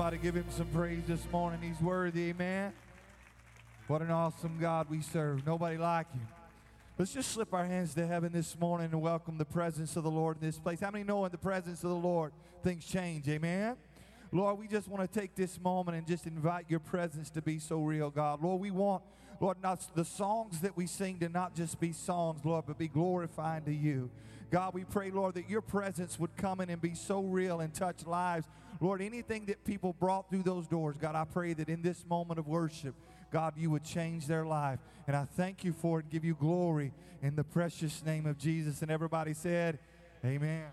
Somebody give him some praise this morning. He's worthy, amen. What an awesome God we serve. Nobody like him. Let's just slip our hands to heaven this morning and welcome the presence of the Lord in this place. How many know in the presence of the Lord things change? Amen. Lord, we just want to take this moment and just invite your presence to be so real, God. Lord, we want, Lord, not the songs that we sing to not just be songs, Lord, but be glorifying to you. God, we pray, Lord, that your presence would come in and be so real and touch lives. Lord, anything that people brought through those doors, God, I pray that in this moment of worship, God, you would change their life. And I thank you for it. Give you glory in the precious name of Jesus. And everybody said, Amen.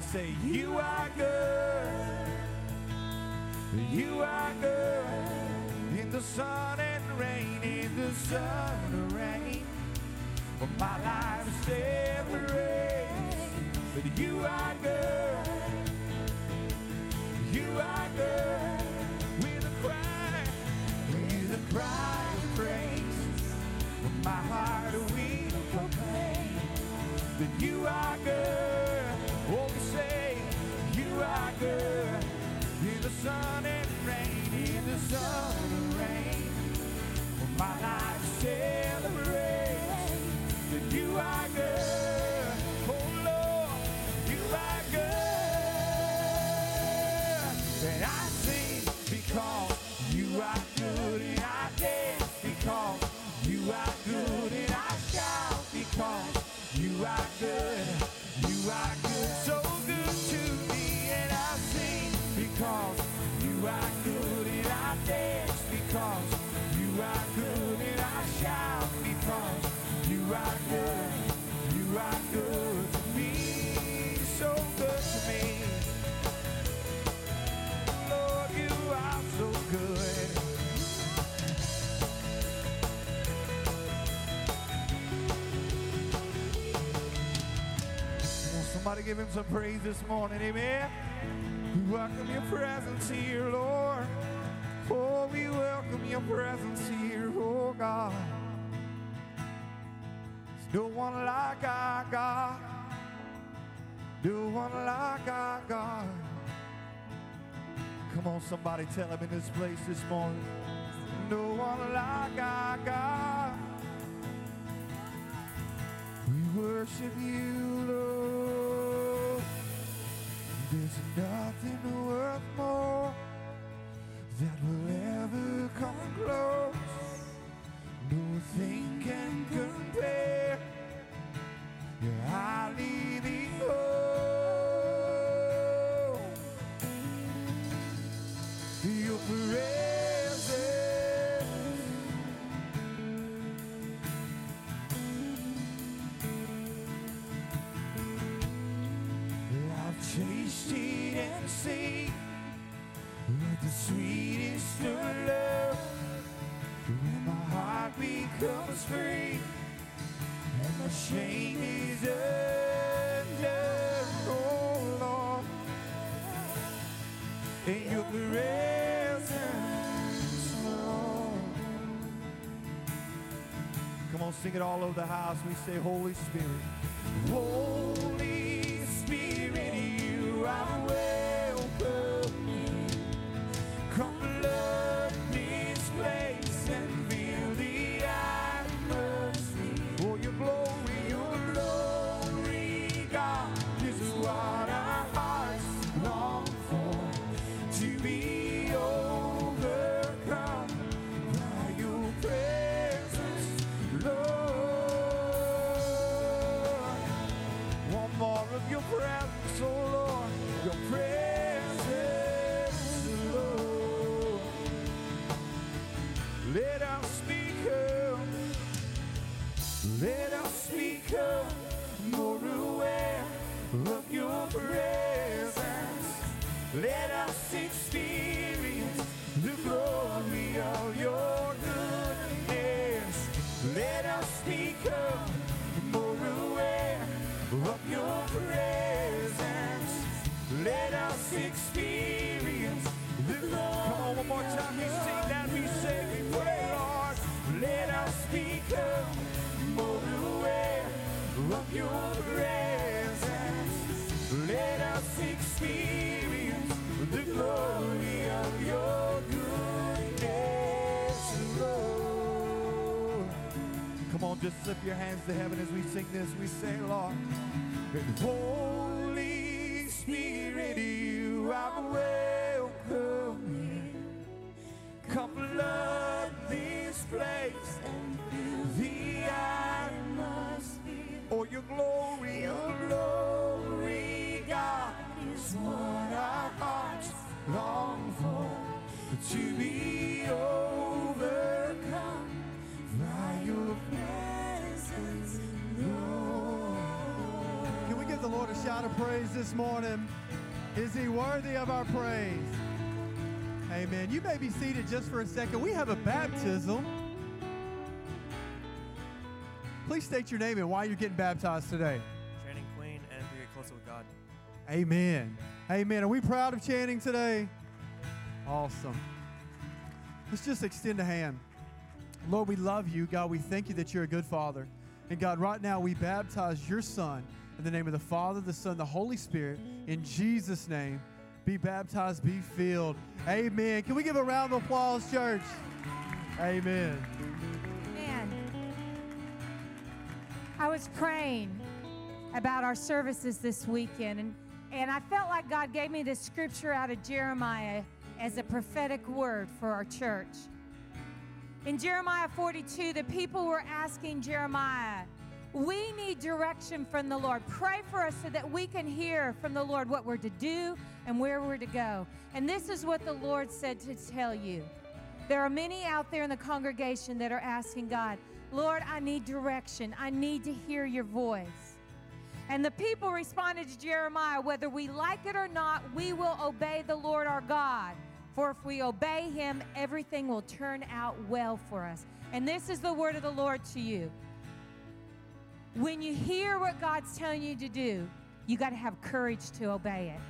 say you that I sing because Somebody give him some praise this morning. Amen. We welcome your presence here, Lord. Oh, we welcome your presence here, oh God. There's no one like our God. No one like our God. Come on, somebody tell him in this place this morning. No one like our God. We worship you, Lord. There's nothing worth more that will ever come close. No thing can compare. You're highly the You're parade. in your presence. Come on, sing it all over the house. We say, Holy Spirit, Holy hands to heaven as we sing this. We say, Lord, Holy Spirit, Shout of praise this morning? Is he worthy of our praise? Amen. You may be seated just for a second. We have a baptism. Please state your name and why you're getting baptized today. Channing Queen and to get closer with God. Amen. Amen. Are we proud of Channing today? Awesome. Let's just extend a hand. Lord, we love you. God, we thank you that you're a good father. And God, right now we baptize your son in the name of the Father, the Son, the Holy Spirit. In Jesus' name, be baptized, be filled. Amen. Can we give a round of applause, church? Amen. Man, I was praying about our services this weekend, and, and I felt like God gave me this scripture out of Jeremiah as a prophetic word for our church. In Jeremiah 42, the people were asking Jeremiah, We need direction from the Lord. Pray for us so that we can hear from the Lord what we're to do and where we're to go. And this is what the Lord said to tell you. There are many out there in the congregation that are asking God, Lord, I need direction. I need to hear your voice. And the people responded to Jeremiah, whether we like it or not, we will obey the Lord our God. For if we obey him, everything will turn out well for us. And this is the word of the Lord to you. When you hear what God's telling you to do, you got to have courage to obey it.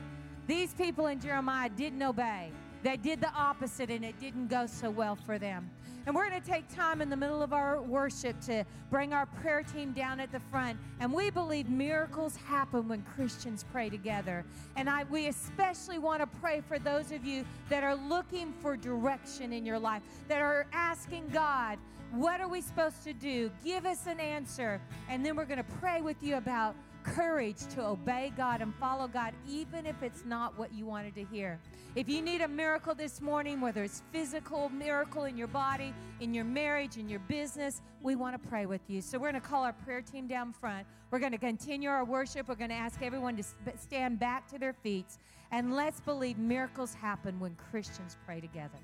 These people in Jeremiah didn't obey. They did the opposite and it didn't go so well for them. And we're going to take time in the middle of our worship to bring our prayer team down at the front. And we believe miracles happen when Christians pray together. And I, we especially want to pray for those of you that are looking for direction in your life, that are asking God, what are we supposed to do? Give us an answer. And then we're going to pray with you about courage to obey God and follow God, even if it's not what you wanted to hear. If you need a miracle this morning, whether it's physical miracle in your body, in your marriage, in your business, we want to pray with you. So we're going to call our prayer team down front. We're going to continue our worship. We're going to ask everyone to stand back to their feet. And let's believe miracles happen when Christians pray together.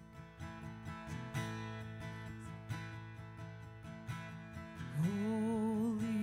Holy,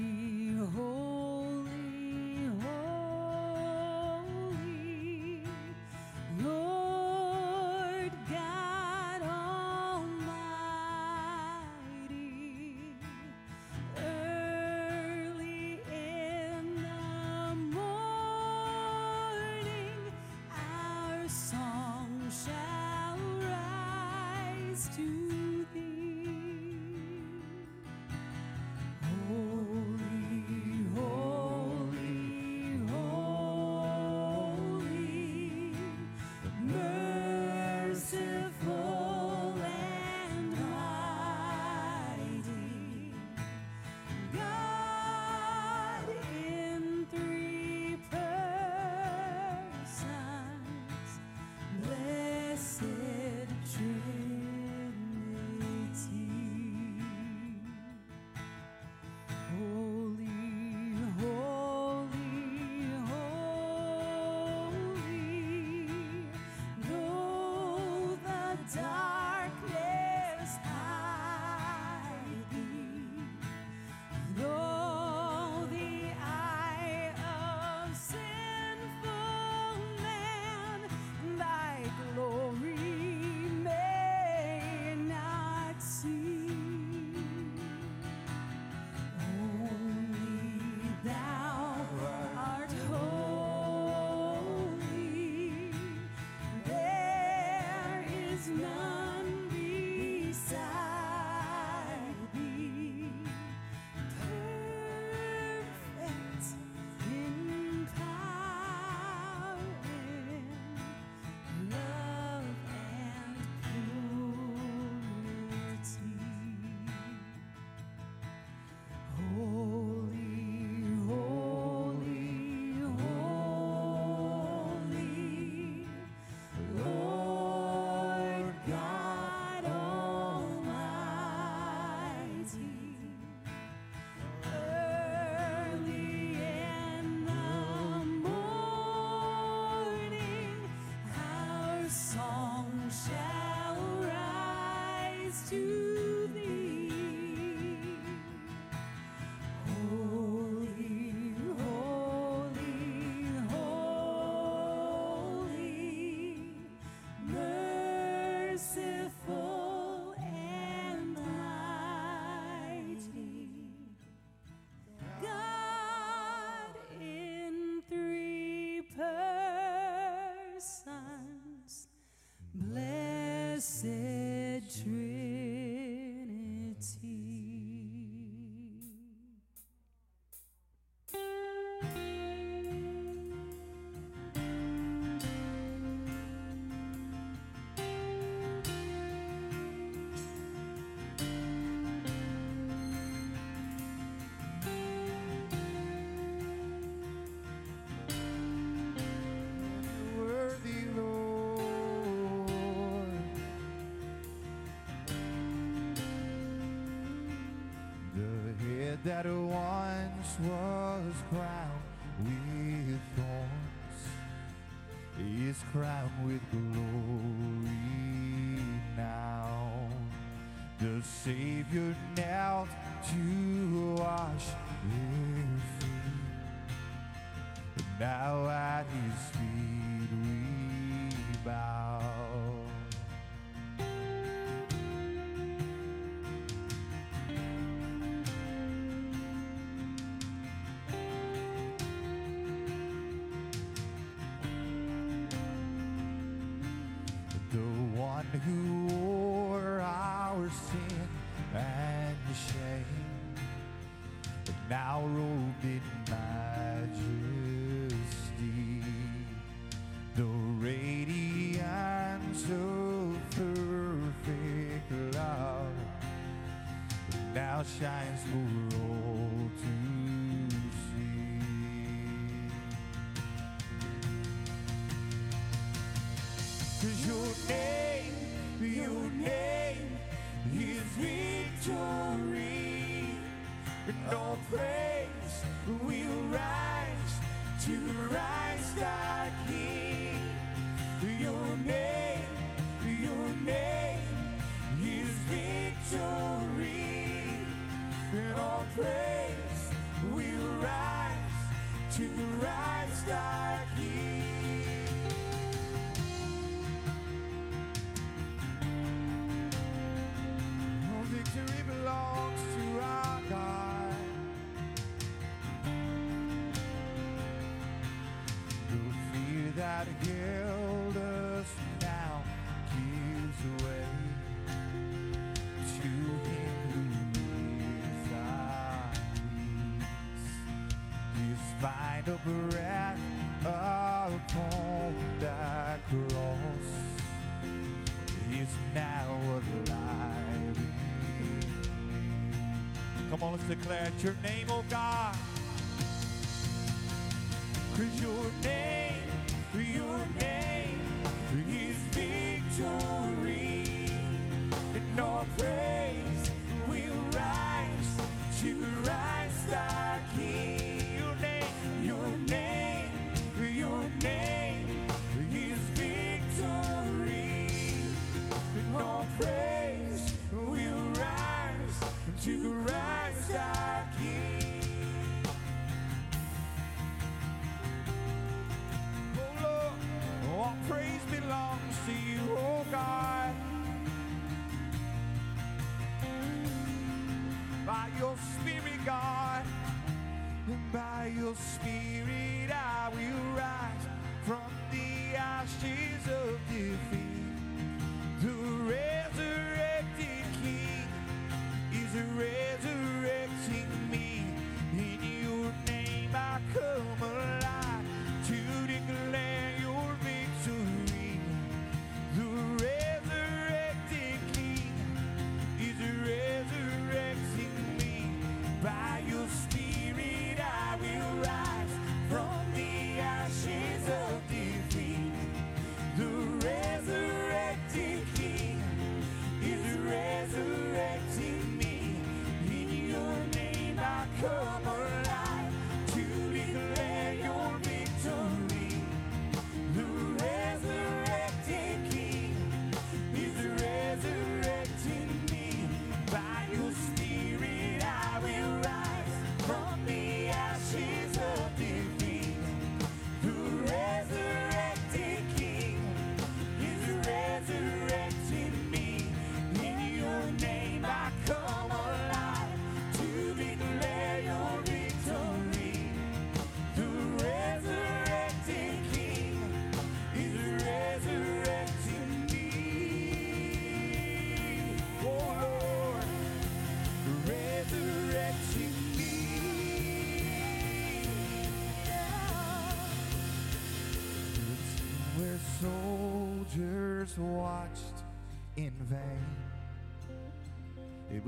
that once was crowned with thorns is crowned with glory now. The Savior knelt to wash their feet. Now at his feet we bow. declared your name, O God.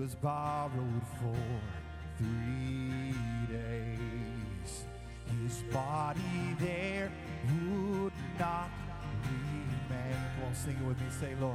was borrowed for three days. His body there would not remain. Come on, sing it with me. Say, Lord.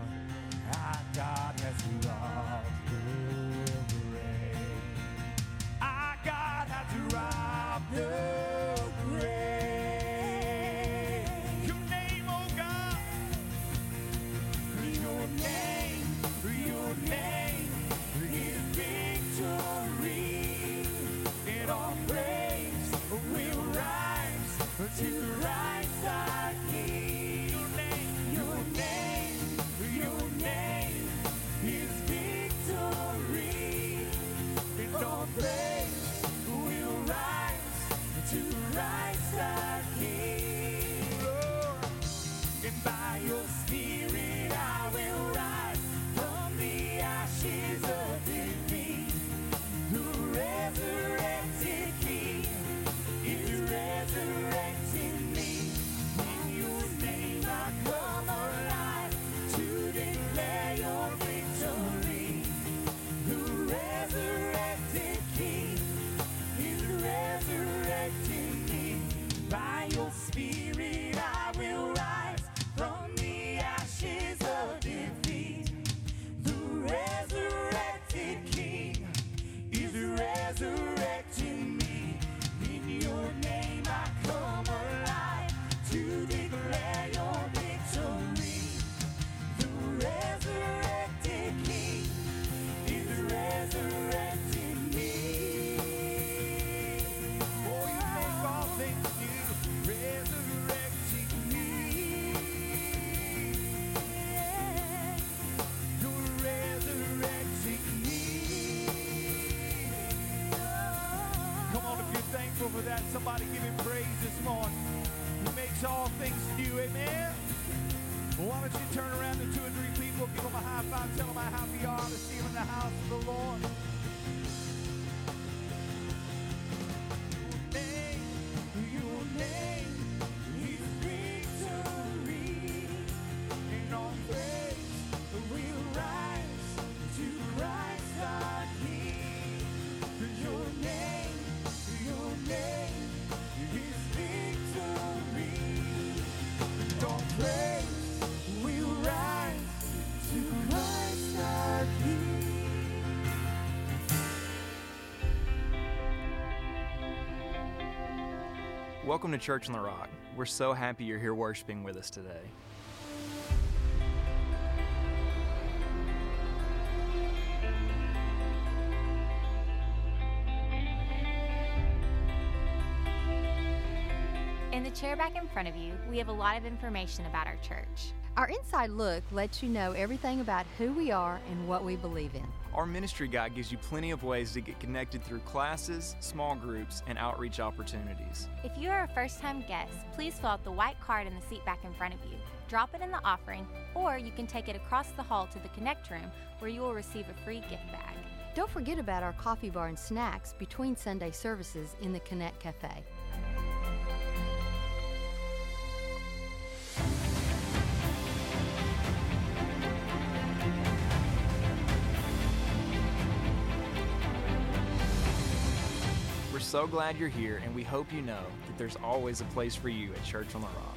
Welcome to Church on the Rock. We're so happy you're here worshiping with us today. In the chair back in front of you, we have a lot of information about our church. Our inside look lets you know everything about who we are and what we believe in. Our ministry guide gives you plenty of ways to get connected through classes, small groups, and outreach opportunities. If you are a first time guest, please fill out the white card in the seat back in front of you. Drop it in the offering, or you can take it across the hall to the Connect room where you will receive a free gift bag. Don't forget about our coffee bar and snacks between Sunday services in the Connect Cafe. So glad you're here, and we hope you know that there's always a place for you at Church on the Rock.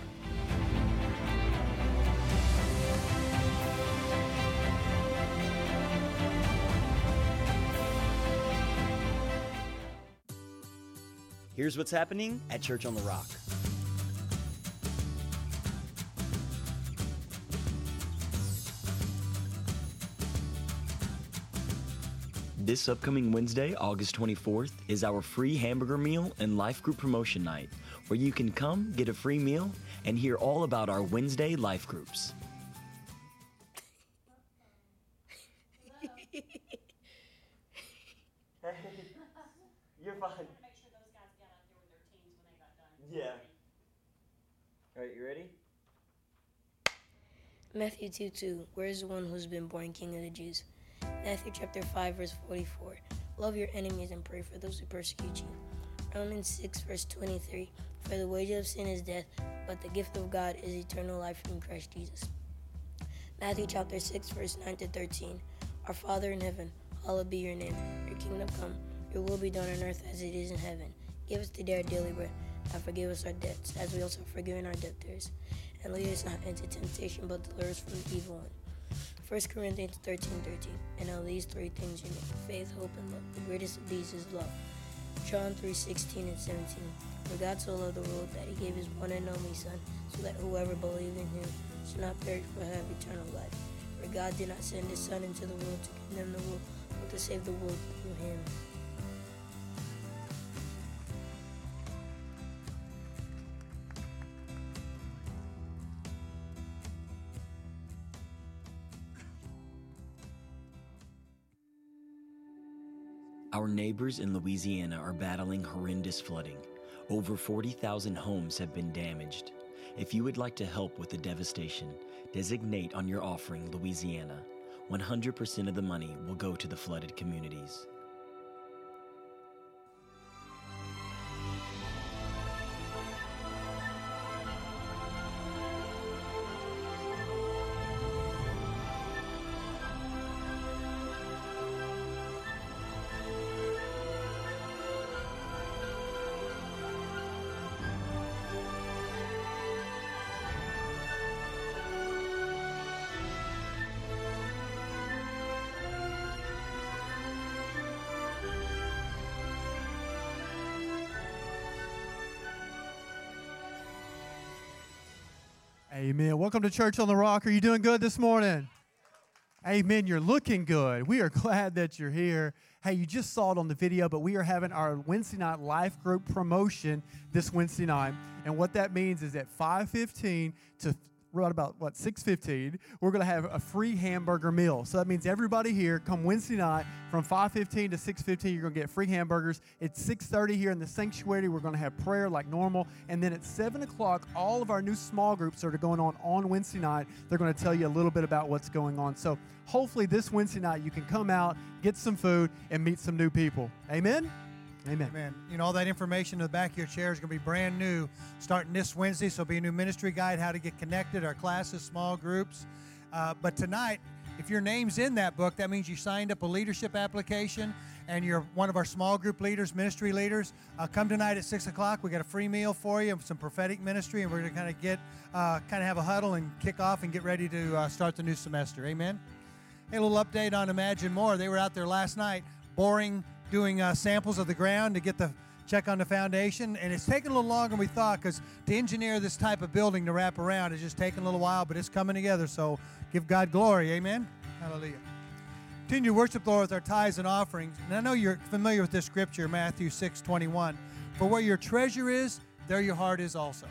Here's what's happening at Church on the Rock. This upcoming Wednesday, August 24th, is our free hamburger meal and life group promotion night, where you can come get a free meal and hear all about our Wednesday life groups. hey, You're fine. Yeah. All right, you ready? Matthew 2 2. Where is the one who's been born King of the Jews? Matthew chapter 5, verse 44. Love your enemies and pray for those who persecute you. Romans 6, verse 23. For the wages of sin is death, but the gift of God is eternal life in Christ Jesus. Matthew chapter 6, verse 9 to 13. Our Father in heaven, hallowed be your name. Your kingdom come, your will be done on earth as it is in heaven. Give us today our daily bread, and forgive us our debts, as we also have forgiven our debtors. And lead us not into temptation, but deliver us from the evil one. 1 Corinthians 13 13. And of these three things you need faith, hope, and love. The greatest of these is love. John 3 16 and 17. For God so loved the world that he gave his one and only Son, so that whoever believes in him should not perish but have eternal life. For God did not send his Son into the world to condemn the world, but to save the world through him. Our neighbors in Louisiana are battling horrendous flooding. Over 40,000 homes have been damaged. If you would like to help with the devastation, designate on your offering Louisiana. 100% of the money will go to the flooded communities. Amen. Welcome to Church on the Rock. Are you doing good this morning? Amen. You're looking good. We are glad that you're here. Hey, you just saw it on the video, but we are having our Wednesday night life group promotion this Wednesday night. And what that means is at 5:15 to right about what 6:15, we're going to have a free hamburger meal. So that means everybody here come Wednesday night from 5:15 to 6:15. You're going to get free hamburgers. It's 6:30 here in the sanctuary. We're going to have prayer like normal, and then at 7 o'clock, all of our new small groups are going on on Wednesday night. They're going to tell you a little bit about what's going on. So hopefully this Wednesday night you can come out, get some food, and meet some new people. Amen. Amen. Amen. You know, all that information in the back of your chair is going to be brand new starting this Wednesday. So, be a new ministry guide, how to get connected, our classes, small groups. Uh, but tonight, if your name's in that book, that means you signed up a leadership application and you're one of our small group leaders, ministry leaders. Uh, come tonight at 6 o'clock. We got a free meal for you, and some prophetic ministry, and we're going to kind of get, uh, kind of have a huddle and kick off and get ready to uh, start the new semester. Amen. Hey, a little update on Imagine More. They were out there last night boring doing uh, samples of the ground to get the check on the foundation, and it's taking a little longer than we thought because to engineer this type of building to wrap around is just taking a little while, but it's coming together. So give God glory, Amen. Hallelujah. Continue to worship the Lord with our tithes and offerings. And I know you're familiar with this scripture, Matthew 6 21. For where your treasure is, there your heart is also.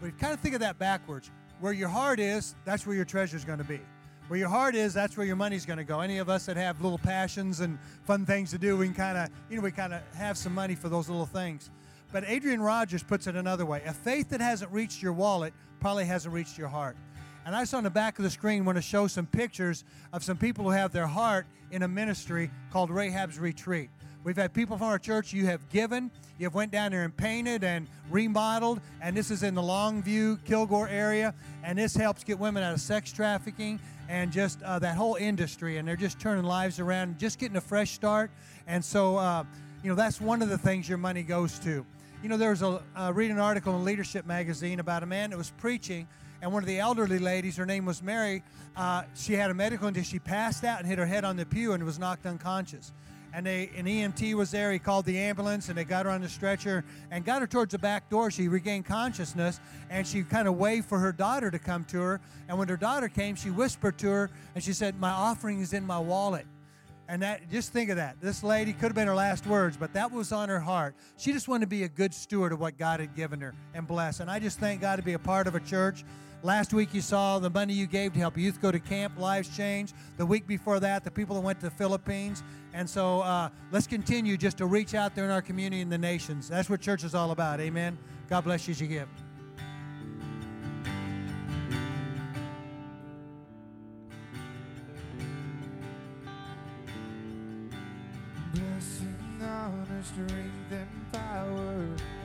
But kind of think of that backwards. Where your heart is, that's where your treasure is going to be. Where your heart is, that's where your money's going to go. Any of us that have little passions and fun things to do, we can kind of, you know, we kind of have some money for those little things. But Adrian Rogers puts it another way: a faith that hasn't reached your wallet probably hasn't reached your heart. And I saw on the back of the screen want to show some pictures of some people who have their heart in a ministry called Rahab's Retreat. We've had people from our church you have given, you have went down there and painted and remodeled, and this is in the Longview, Kilgore area, and this helps get women out of sex trafficking and just uh, that whole industry, and they're just turning lives around, just getting a fresh start. And so, uh, you know, that's one of the things your money goes to. You know, there was a uh, read an article in Leadership magazine about a man that was preaching, and one of the elderly ladies, her name was Mary, uh, she had a medical until she passed out and hit her head on the pew and was knocked unconscious. And they, an EMT was there. He called the ambulance and they got her on the stretcher and got her towards the back door. She regained consciousness and she kind of waved for her daughter to come to her. And when her daughter came, she whispered to her and she said, "My offering is in my wallet." And that, just think of that. This lady could have been her last words, but that was on her heart. She just wanted to be a good steward of what God had given her and bless. And I just thank God to be a part of a church. Last week you saw the money you gave to help youth go to camp, lives change. The week before that, the people that went to the Philippines. And so uh, let's continue just to reach out there in our community and the nations. That's what church is all about. Amen. God bless you as you give. Blessing, honor, strength, and power.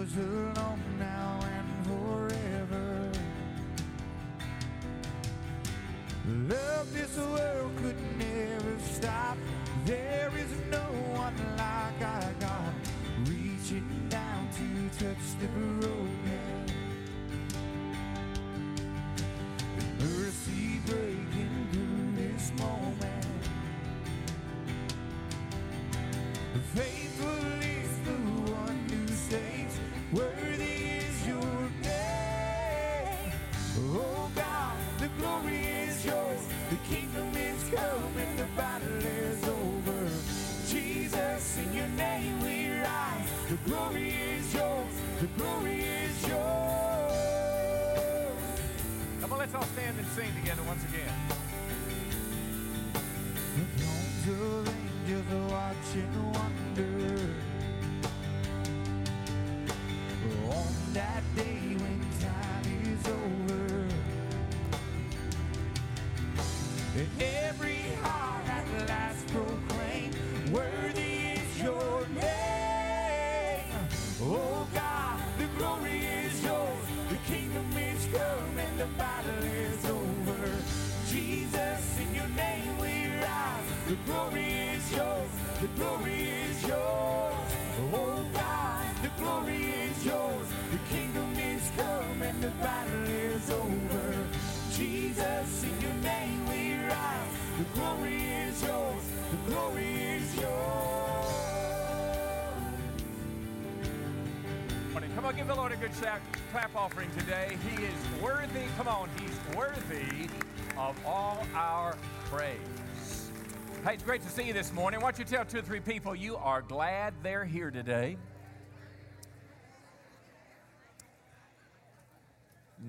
Yours alone now and forever. Love this world could never stop. There is no one like our God. Reaching down to touch the broken. Mercy breaking through this moment. Faithful The glory is yours. Come on, let's all stand and sing together once again. The thrones of angels watch and wonder clap, offering today. He is worthy. Come on, He's worthy of all our praise. Hey, it's great to see you this morning. Why don't you tell two or three people you are glad they're here today?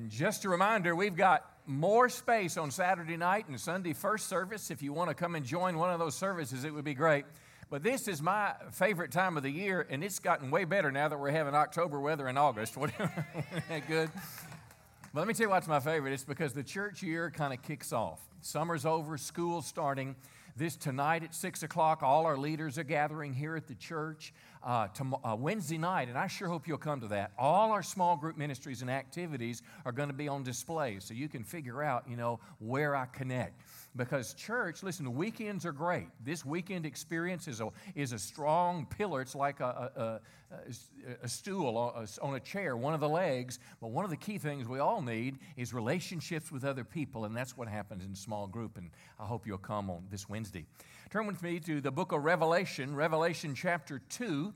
Just a reminder, we've got more space on Saturday night and Sunday first service. If you want to come and join one of those services, it would be great. But this is my favorite time of the year, and it's gotten way better now that we're having October weather in August. Whatever, good? But let me tell you what's my favorite. It's because the church year kind of kicks off. Summer's over, school's starting. This tonight at 6 o'clock, all our leaders are gathering here at the church. Uh, uh, Wednesday night, and I sure hope you'll come to that. All our small group ministries and activities are going to be on display so you can figure out, you know, where I connect. Because church, listen, weekends are great. This weekend experience is a, is a strong pillar. It's like a, a, a, a stool on a chair, one of the legs. But one of the key things we all need is relationships with other people, and that's what happens in small group. And I hope you'll come on this Wednesday. Turn with me to the book of Revelation, Revelation chapter 2.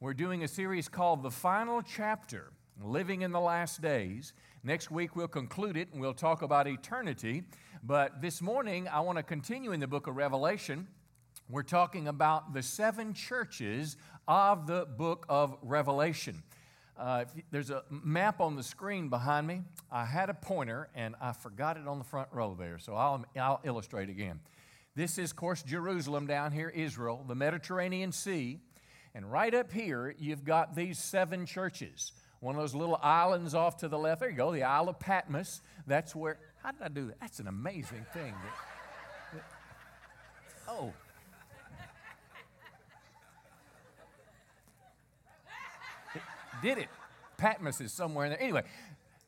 We're doing a series called The Final Chapter Living in the Last Days. Next week we'll conclude it and we'll talk about eternity. But this morning I want to continue in the book of Revelation. We're talking about the seven churches of the book of Revelation. Uh, there's a map on the screen behind me. I had a pointer and I forgot it on the front row there, so I'll, I'll illustrate again. This is, of course, Jerusalem down here, Israel, the Mediterranean Sea. And right up here, you've got these seven churches. One of those little islands off to the left. There you go, the Isle of Patmos. That's where, how did I do that? That's an amazing thing. That, that, oh. It did it. Patmos is somewhere in there. Anyway,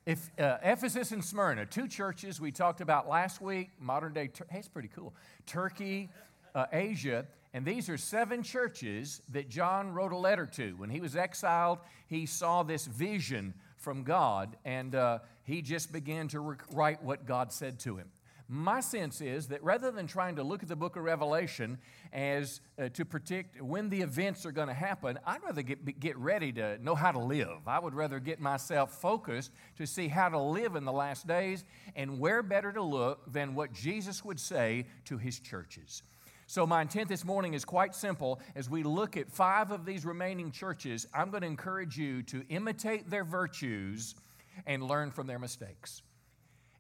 if uh, Ephesus and Smyrna, two churches we talked about last week, modern day, hey, it's pretty cool. Turkey, uh, Asia, and these are seven churches that John wrote a letter to. When he was exiled, he saw this vision from God, and uh, he just began to write what God said to him. My sense is that rather than trying to look at the book of Revelation as uh, to predict when the events are going to happen, I'd rather get, get ready to know how to live. I would rather get myself focused to see how to live in the last days, and where better to look than what Jesus would say to his churches. So, my intent this morning is quite simple. As we look at five of these remaining churches, I'm going to encourage you to imitate their virtues and learn from their mistakes.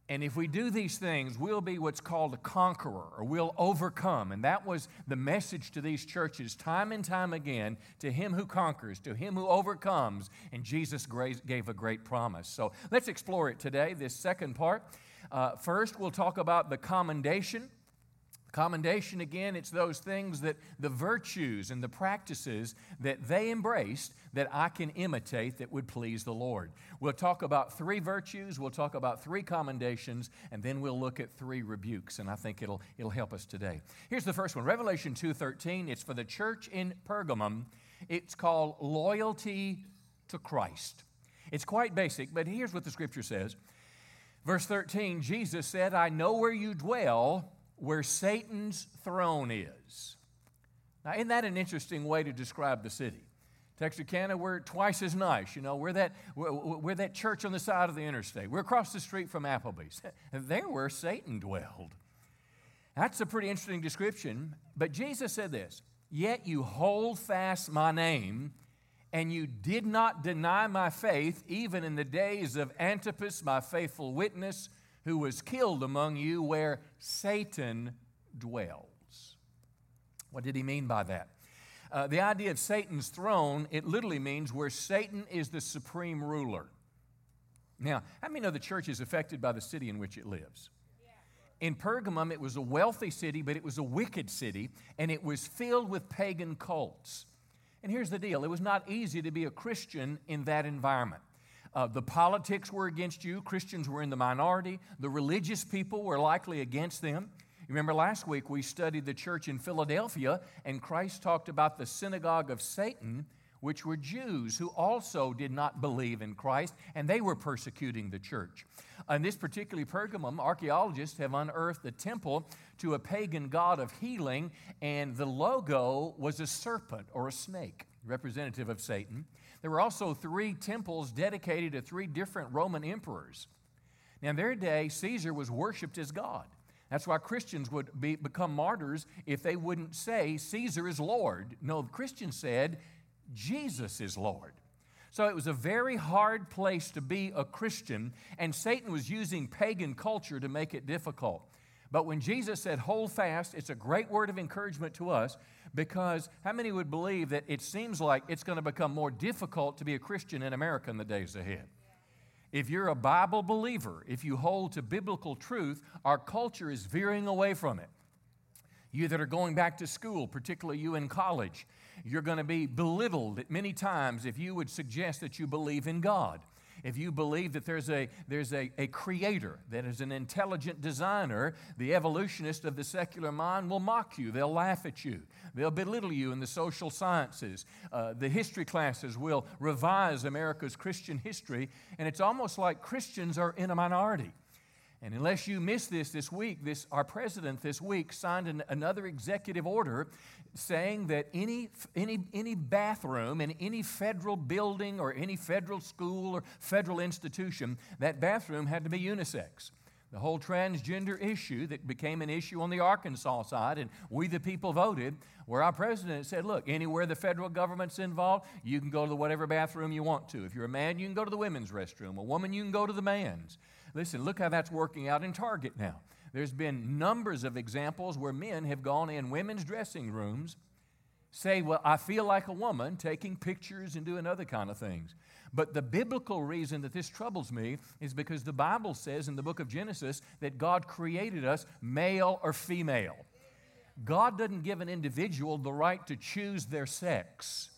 And if we do these things, we'll be what's called a conqueror or we'll overcome. And that was the message to these churches time and time again to him who conquers, to him who overcomes. And Jesus gave a great promise. So let's explore it today, this second part. Uh, first, we'll talk about the commendation. Commendation, again, it's those things that the virtues and the practices that they embraced that I can imitate that would please the Lord. We'll talk about three virtues, we'll talk about three commendations, and then we'll look at three rebukes, and I think it'll, it'll help us today. Here's the first one Revelation 2.13. It's for the church in Pergamum. It's called loyalty to Christ. It's quite basic, but here's what the scripture says. Verse 13 Jesus said, I know where you dwell where Satan's throne is. Now, isn't that an interesting way to describe the city? Texarkana, we're twice as nice. You know, we're that, we're, we're, that church on the side of the interstate. We're across the street from Applebee's. There where Satan dwelled. That's a pretty interesting description. But Jesus said this Yet you hold fast my name, and you did not deny my faith, even in the days of Antipas, my faithful witness, who was killed among you where Satan dwells. What did he mean by that? Uh, the idea of Satan's throne, it literally means where Satan is the supreme ruler. Now, how many know the church is affected by the city in which it lives? In Pergamum, it was a wealthy city, but it was a wicked city, and it was filled with pagan cults. And here's the deal it was not easy to be a Christian in that environment. Uh, the politics were against you. Christians were in the minority. The religious people were likely against them. Remember last week we studied the church in Philadelphia, and Christ talked about the synagogue of Satan, which were Jews who also did not believe in Christ, and they were persecuting the church. In this particular Pergamum, archaeologists have unearthed the temple to a pagan god of healing, and the logo was a serpent or a snake, representative of Satan. There were also three temples dedicated to three different Roman emperors. Now, in their day, Caesar was worshiped as God. That's why Christians would be, become martyrs if they wouldn't say Caesar is Lord. No, the Christians said Jesus is Lord. So it was a very hard place to be a Christian, and Satan was using pagan culture to make it difficult. But when Jesus said, hold fast, it's a great word of encouragement to us because how many would believe that it seems like it's going to become more difficult to be a Christian in America in the days ahead? If you're a Bible believer, if you hold to biblical truth, our culture is veering away from it. You that are going back to school, particularly you in college, you're going to be belittled at many times if you would suggest that you believe in God if you believe that there's a, there's a, a creator that is an intelligent designer, the evolutionist of the secular mind will mock you. They'll laugh at you. They'll belittle you in the social sciences. Uh, the history classes will revise America's Christian history, and it's almost like Christians are in a minority. And unless you miss this this week, this, our president this week signed an, another executive order saying that any, any, any bathroom in any federal building or any federal school or federal institution, that bathroom had to be unisex. The whole transgender issue that became an issue on the Arkansas side, and we the people voted, where our president said, Look, anywhere the federal government's involved, you can go to whatever bathroom you want to. If you're a man, you can go to the women's restroom. A woman, you can go to the man's. Listen, look how that's working out in Target now. There's been numbers of examples where men have gone in women's dressing rooms, say, Well, I feel like a woman, taking pictures and doing other kind of things. But the biblical reason that this troubles me is because the Bible says in the book of Genesis that God created us male or female. God doesn't give an individual the right to choose their sex.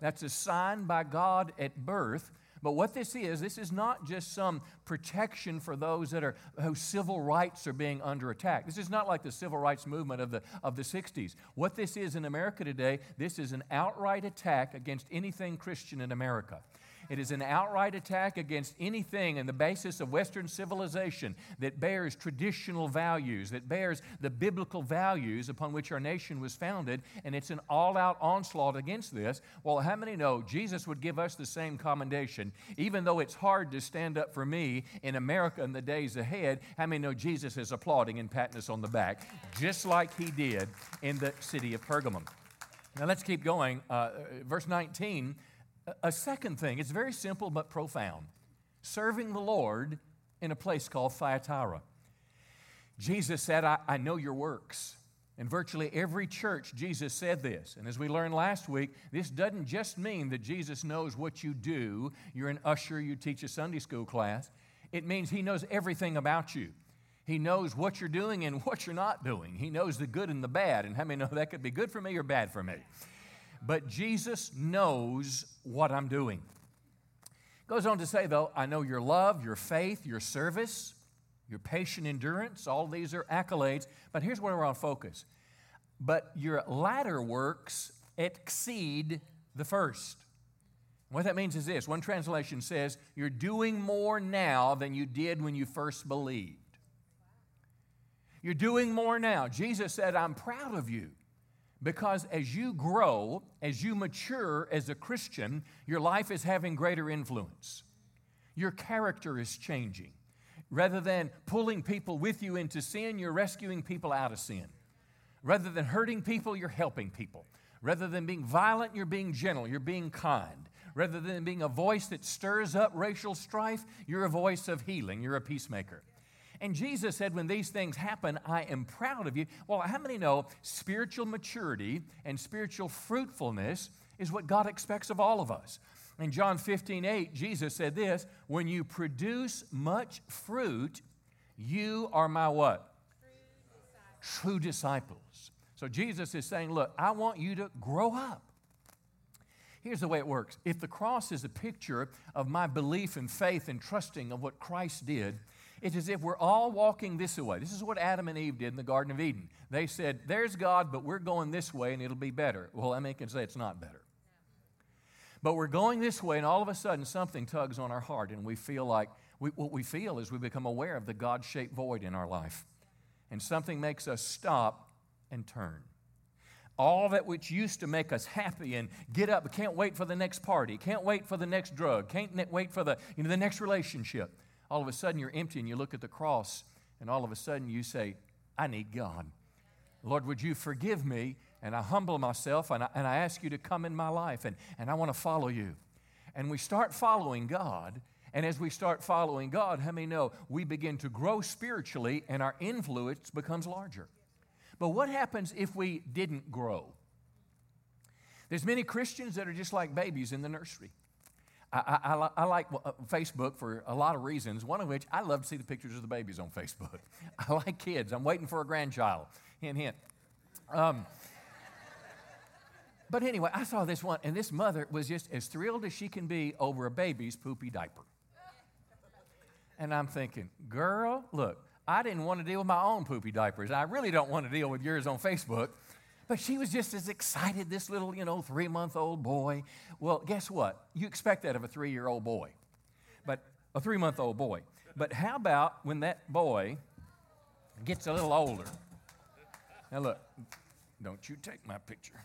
That's assigned by God at birth. But what this is, this is not just some protection for those that are whose civil rights are being under attack. This is not like the civil rights movement of the of the 60s. What this is in America today, this is an outright attack against anything Christian in America. It is an outright attack against anything in the basis of Western civilization that bears traditional values, that bears the biblical values upon which our nation was founded, and it's an all out onslaught against this. Well, how many know Jesus would give us the same commendation? Even though it's hard to stand up for me in America in the days ahead, how many know Jesus is applauding and patting us on the back, just like he did in the city of Pergamum? Now let's keep going. Uh, verse 19 a second thing, it's very simple but profound serving the Lord in a place called Thyatira. Jesus said, I, I know your works. In virtually every church, Jesus said this. And as we learned last week, this doesn't just mean that Jesus knows what you do. You're an usher, you teach a Sunday school class. It means He knows everything about you. He knows what you're doing and what you're not doing. He knows the good and the bad. And how many know that could be good for me or bad for me? But Jesus knows what I'm doing. Goes on to say, though, I know your love, your faith, your service, your patient endurance, all these are accolades. But here's where we're on focus. But your latter works exceed the first. What that means is this one translation says, You're doing more now than you did when you first believed. You're doing more now. Jesus said, I'm proud of you. Because as you grow, as you mature as a Christian, your life is having greater influence. Your character is changing. Rather than pulling people with you into sin, you're rescuing people out of sin. Rather than hurting people, you're helping people. Rather than being violent, you're being gentle, you're being kind. Rather than being a voice that stirs up racial strife, you're a voice of healing, you're a peacemaker. And Jesus said, When these things happen, I am proud of you. Well, how many know spiritual maturity and spiritual fruitfulness is what God expects of all of us? In John 15, 8, Jesus said this When you produce much fruit, you are my what? True disciples. So Jesus is saying, Look, I want you to grow up. Here's the way it works if the cross is a picture of my belief and faith and trusting of what Christ did, it's as if we're all walking this way. This is what Adam and Eve did in the Garden of Eden. They said, There's God, but we're going this way and it'll be better. Well, I mean, can say it's not better. But we're going this way, and all of a sudden something tugs on our heart, and we feel like we, what we feel is we become aware of the God shaped void in our life. And something makes us stop and turn. All that which used to make us happy and get up, can't wait for the next party, can't wait for the next drug, can't wait for the, you know, the next relationship all of a sudden you're empty and you look at the cross, and all of a sudden you say, I need God. Lord, would you forgive me? And I humble myself and I, and I ask you to come in my life, and, and I want to follow you. and we start following God, and as we start following God, how many know we begin to grow spiritually and our influence becomes larger? But what happens if we didn't grow? There's many Christians that are just like babies in the nursery. I, I, I, like uh, Facebook for a lot of reasons, one of which I love to see the pictures of the babies on Facebook. I like kids. I'm waiting for a grandchild. Hint, hint. Um, but anyway, I saw this one, and this mother was just as thrilled as she can be over a baby's poopy diaper. And I'm thinking, girl, look, I didn't want to deal with my own poopy diapers. I really don't want to deal with yours on Facebook. But she was just as excited, this little, you know, three month old boy. Well, guess what? You expect that of a three year old boy, but a three month old boy. But how about when that boy gets a little older? Now, look, don't you take my picture.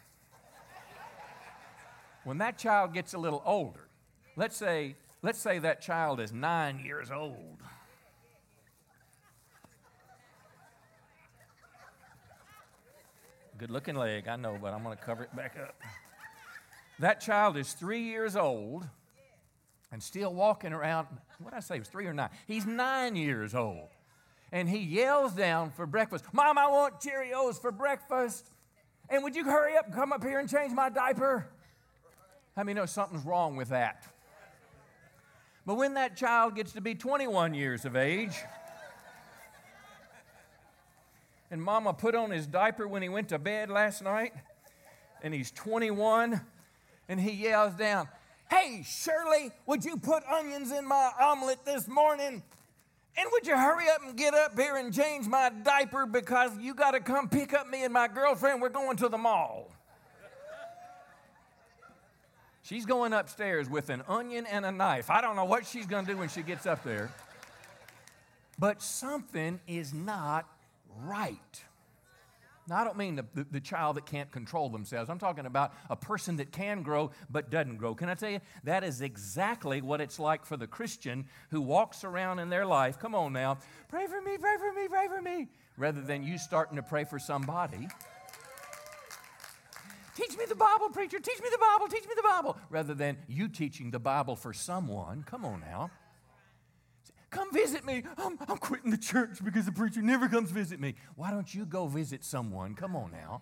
When that child gets a little older, let's say, let's say that child is nine years old. Good looking leg, I know, but I'm going to cover it back up. That child is three years old and still walking around. What did I say? He was three or nine? He's nine years old. And he yells down for breakfast Mom, I want Cheerios for breakfast. And would you hurry up and come up here and change my diaper? How many know something's wrong with that? But when that child gets to be 21 years of age, and mama put on his diaper when he went to bed last night, and he's 21, and he yells down, Hey, Shirley, would you put onions in my omelet this morning? And would you hurry up and get up here and change my diaper because you got to come pick up me and my girlfriend? We're going to the mall. She's going upstairs with an onion and a knife. I don't know what she's going to do when she gets up there. But something is not right. Now, I don't mean the, the, the, child that can't control themselves. I'm talking about a person that can grow but doesn't grow. Can I tell you? That is exactly what it's like for the Christian who walks around in their life. Come on now. Pray for me, pray for me, pray for me. Rather than you starting to pray for somebody. Teach me the Bible, preacher. Teach me the Bible. Teach me the Bible. Rather than you teaching the Bible for someone. Come on now. Come visit me. I'm, I'm quitting the church because the preacher never comes visit me. Why don't you go visit someone? Come on now.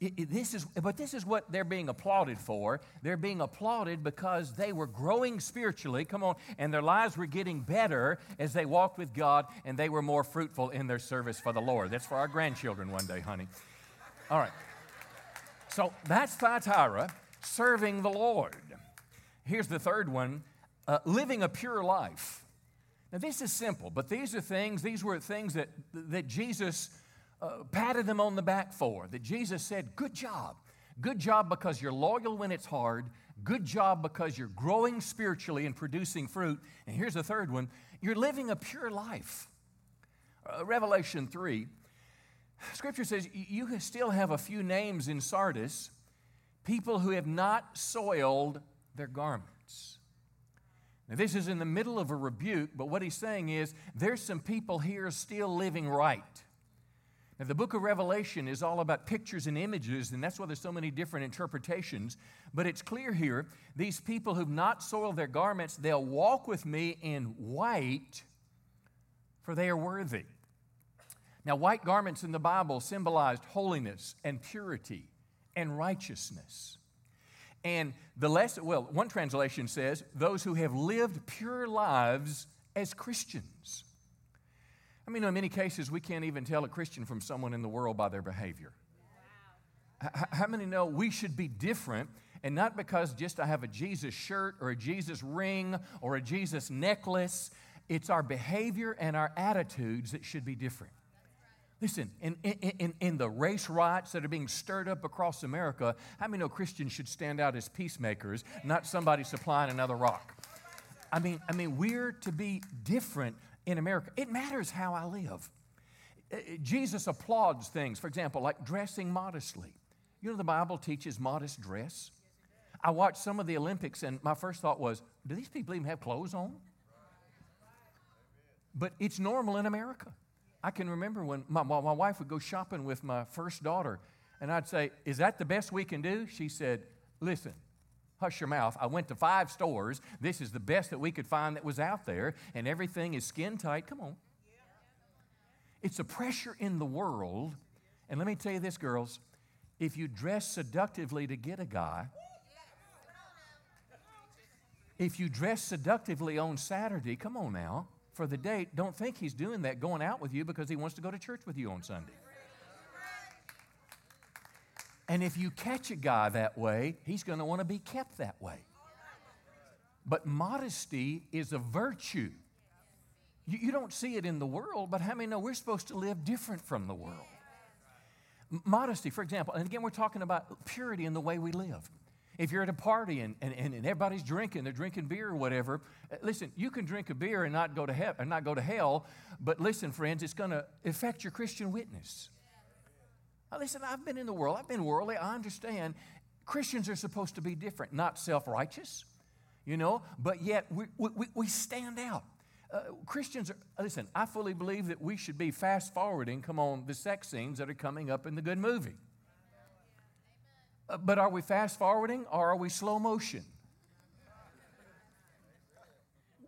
It, it, this is, but this is what they're being applauded for. They're being applauded because they were growing spiritually, come on, and their lives were getting better as they walked with God and they were more fruitful in their service for the Lord. That's for our grandchildren one day, honey. All right. So that's Thyatira, serving the Lord. Here's the third one uh, living a pure life. Now, this is simple, but these are things, these were things that, that Jesus uh, patted them on the back for, that Jesus said, Good job. Good job because you're loyal when it's hard. Good job because you're growing spiritually and producing fruit. And here's the third one you're living a pure life. Uh, Revelation 3, Scripture says you still have a few names in Sardis, people who have not soiled their garments. Now, this is in the middle of a rebuke, but what he's saying is there's some people here still living right. Now, the book of Revelation is all about pictures and images, and that's why there's so many different interpretations. But it's clear here these people who've not soiled their garments, they'll walk with me in white, for they are worthy. Now, white garments in the Bible symbolized holiness and purity and righteousness. And the less, well, one translation says, those who have lived pure lives as Christians. I mean, in many cases, we can't even tell a Christian from someone in the world by their behavior. Wow. How many know we should be different and not because just I have a Jesus shirt or a Jesus ring or a Jesus necklace? It's our behavior and our attitudes that should be different. Listen, in, in, in, the race riots that are being stirred up across America, how many know Christians should stand out as peacemakers, not somebody supplying another rock? I mean, I mean, we're to be different in America. It matters how I live. Uh, uh, Jesus applauds things, for example, like dressing modestly. You know, the Bible teaches modest dress. I watched some of the Olympics, and my first thought was, do these people even have clothes on? But it's normal in America. I can remember when my, my wife would go shopping with my first daughter, and I'd say, Is that the best we can do? She said, Listen, Hush your mouth. I went to five stores. This is the best that we could find that was out there, and everything is skin tight. Come on. It's a pressure in the world. And let me tell you this, girls if you dress seductively to get a guy, if you dress seductively on Saturday, come on now, for the date, don't think he's doing that going out with you because he wants to go to church with you on Sunday. And if you catch a guy that way, he's going to want to be kept that way. But modesty is a virtue. You, you, don't see it in the world, but how many know we're supposed to live different from the world? Modesty, for example, and again, we're talking about purity in the way we live. If you're at a party and, and, and everybody's drinking, they're drinking beer or whatever, uh, listen, you can drink a beer and not go to, and not go to hell, but listen, friends, it's going to affect your Christian witness. Now, listen, I've been in the world, I've been worldly, I understand. Christians are supposed to be different, not self righteous, you know, but yet we, we, we stand out. Uh, Christians are, listen, I fully believe that we should be fast forwarding, come on, the sex scenes that are coming up in the good movie. But are we fast forwarding or are we slow motion?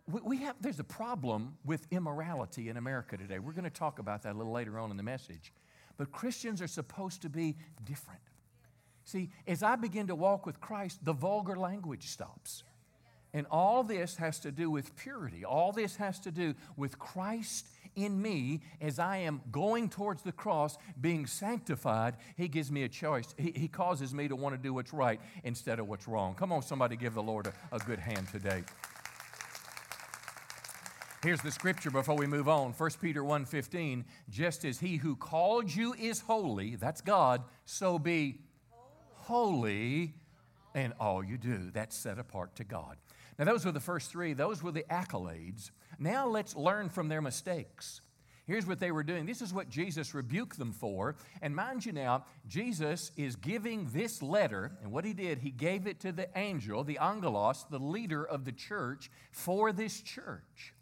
We have, there's a problem with immorality in America today. We're going to talk about that a little later on in the message. But Christians are supposed to be different. See, as I begin to walk with Christ, the vulgar language stops. And all this has to do with purity. All this has to do with Christ in me as I am going towards the cross, being sanctified. He gives me a choice. He, he causes me to want to do what's right instead of what's wrong. Come on, somebody give the Lord a, a good hand today. Here's the scripture before we move on. 1 Peter 1:15, just as he who called you is holy, that's God, so be holy in all you do. That's set apart to God. Now, those were the first three, those were the accolades. Now, let's learn from their mistakes. Here's what they were doing. This is what Jesus rebuked them for. And mind you now, Jesus is giving this letter, and what he did, he gave it to the angel, the angelos, the leader of the church, for this church.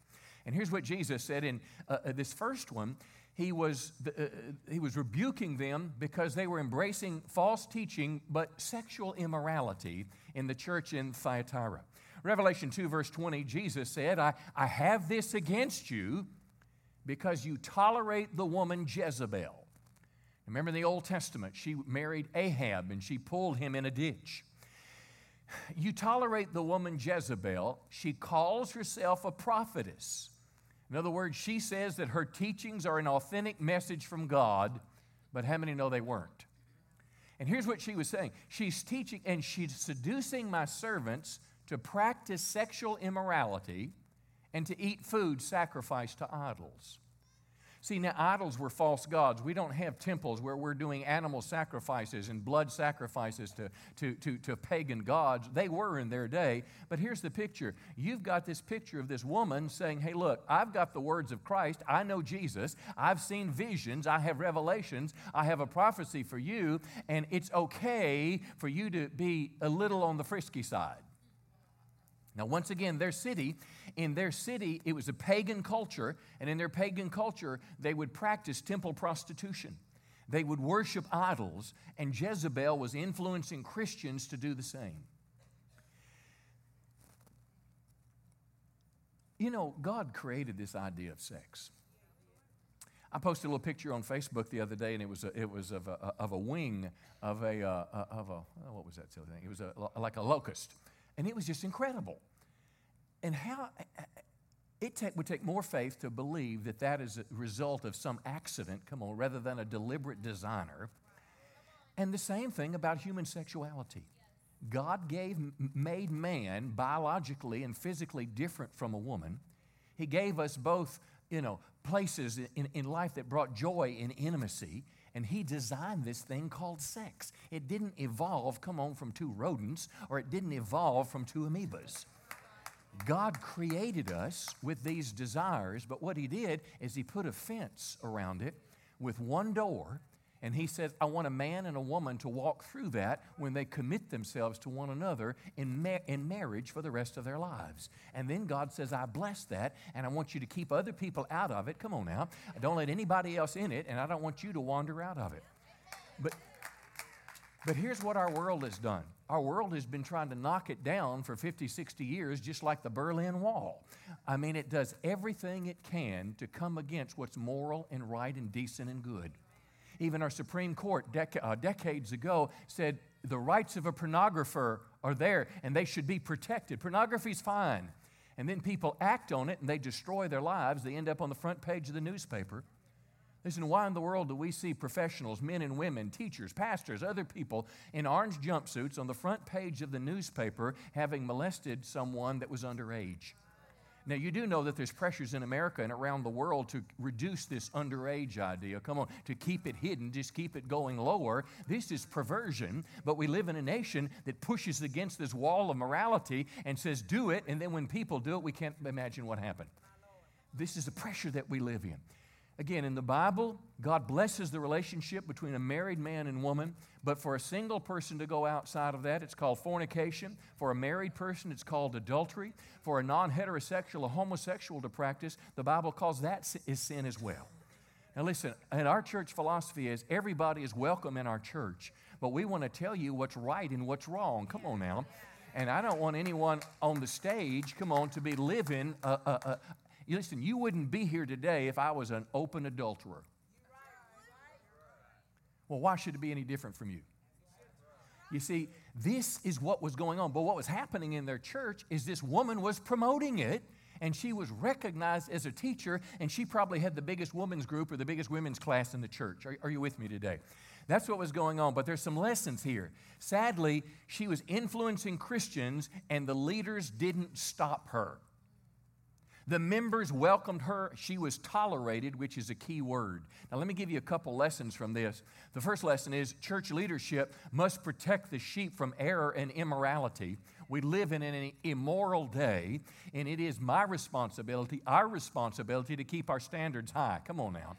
And here's what Jesus said in uh, uh this first one. He was, uh, uh, he was rebuking them because they were embracing false teaching, but sexual immorality in the church in Thyatira. Revelation 2, verse 20, Jesus said, I, I have this against you because you tolerate the woman Jezebel. Remember in the Old Testament, she married Ahab and she pulled him in a ditch. You tolerate the woman Jezebel. She calls herself a prophetess. In other words, she says that her teachings are an authentic message from God, but how many know they weren't? And here's what she was saying She's teaching and she's seducing my servants to practice sexual immorality and to eat food sacrificed to idols. See, now idols were false gods. We don't have temples where we're doing animal sacrifices and blood sacrifices to, to, to, to, pagan gods. They were in their day. But here's the picture you've got this picture of this woman saying, Hey, look, I've got the words of Christ. I know Jesus. I've seen visions. I have revelations. I have a prophecy for you. And it's okay for you to be a little on the frisky side. Now, once again, their city, in their city, it was a pagan culture, and in their pagan culture, they would practice temple prostitution. They would worship idols, and Jezebel was influencing Christians to do the same. You know, God created this idea of sex. I posted a little picture on Facebook the other day, and it was a, it was of a, of a wing of a uh, of a what was that silly thing? It was a, like a locust, and it was just incredible. And how it take, would take more faith to believe that that is a result of some accident, come on, rather than a deliberate designer. And the same thing about human sexuality. God gave, made man biologically and physically different from a woman. He gave us both, you know, places in, in life that brought joy and intimacy. And he designed this thing called sex. It didn't evolve, come on, from two rodents, or it didn't evolve from two amoebas. God created us with these desires, but what He did is He put a fence around it with one door, and He says, I want a man and a woman to walk through that when they commit themselves to one another in, ma- in marriage for the rest of their lives. And then God says, I bless that, and I want you to keep other people out of it. Come on now. Don't let anybody else in it, and I don't want you to wander out of it. But But here's what our world has done our world has been trying to knock it down for 50, 60 years, just like the Berlin Wall. I mean, it does everything it can to come against what's moral and right and decent and good. Even our Supreme Court dec- uh, decades ago said the rights of a pornographer are there and they should be protected. Pornography's fine. And then people act on it and they destroy their lives. They end up on the front page of the newspaper. Listen, why in the world do we see professionals, men and women, teachers, pastors, other people in orange jumpsuits on the front page of the newspaper having molested someone that was underage? Now, you do know that there's pressures in America and around the world to reduce this underage idea. Come on, to keep it hidden, just keep it going lower. This is perversion, but we live in a nation that pushes against this wall of morality and says, do it, and then when people do it, we can't imagine what happened. This is the pressure that we live in. Again, in the Bible, God blesses the relationship between a married man and woman, but for a single person to go outside of that, it's called fornication. For a married person, it's called adultery. For a non heterosexual, a homosexual to practice, the Bible calls that is sin as well. Now, listen, and our church philosophy is everybody is welcome in our church, but we want to tell you what's right and what's wrong. Come on now. And I don't want anyone on the stage, come on, to be living a, a, a, you listen, you wouldn't be here today if I was an open adulterer. Well, why should it be any different from you? You see, this is what was going on. But what was happening in their church is this woman was promoting it, and she was recognized as a teacher, and she probably had the biggest women's group or the biggest women's class in the church. Are, are you with me today? That's what was going on. But there's some lessons here. Sadly, she was influencing Christians, and the leaders didn't stop her. The members welcomed her. She was tolerated, which is a key word. Now, let me give you a couple lessons from this. The first lesson is church leadership must protect the sheep from error and immorality. We live in an immoral day, and it is my responsibility, our responsibility, to keep our standards high. Come on now.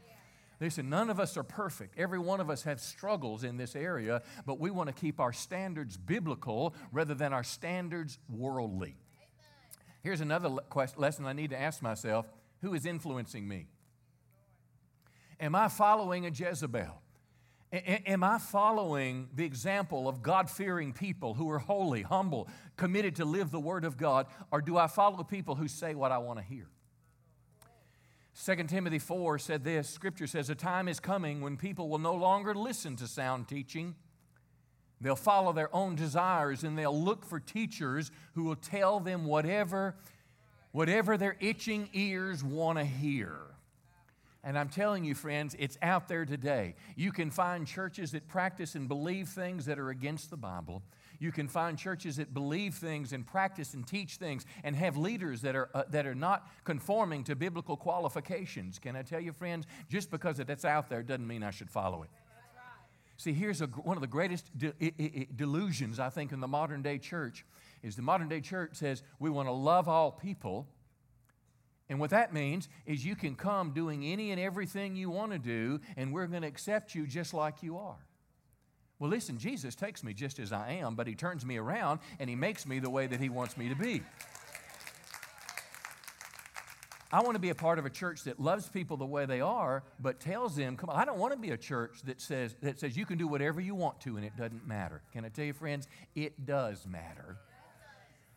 Listen, none of us are perfect. Every one of us have struggles in this area, but we want to keep our standards biblical rather than our standards worldly. Here's another question. lesson I need to ask myself who is influencing me? Am I following a Jezebel? A- am I following the example of God fearing people who are holy, humble, committed to live the Word of God? Or do I follow people who say what I want to hear? 2 Timothy 4 said this Scripture says, A time is coming when people will no longer listen to sound teaching They'll follow their own desires and they'll look for teachers who will tell them whatever, whatever their itching ears want to hear. And I'm telling you, friends, it's out there today. You can find churches that practice and believe things that are against the Bible. You can find churches that believe things and practice and teach things and have leaders that are, uh, that are not conforming to biblical qualifications. Can I tell you, friends, just because that's out there doesn't mean I should follow it. See, here's a, one of the greatest de- I- I- delusions, I think, in the modern day church is the modern day church says we want to love all people. And what that means is you can come doing any and everything you want to do, and we're going to accept you just like you are. Well, listen, Jesus takes me just as I am, but he turns me around and he makes me the way that he wants me to be. I want to be a part of a church that loves people the way they are, but tells them, come on, I don't want to be a church that says, that says you can do whatever you want to and it doesn't matter. Can I tell you, friends, it does matter.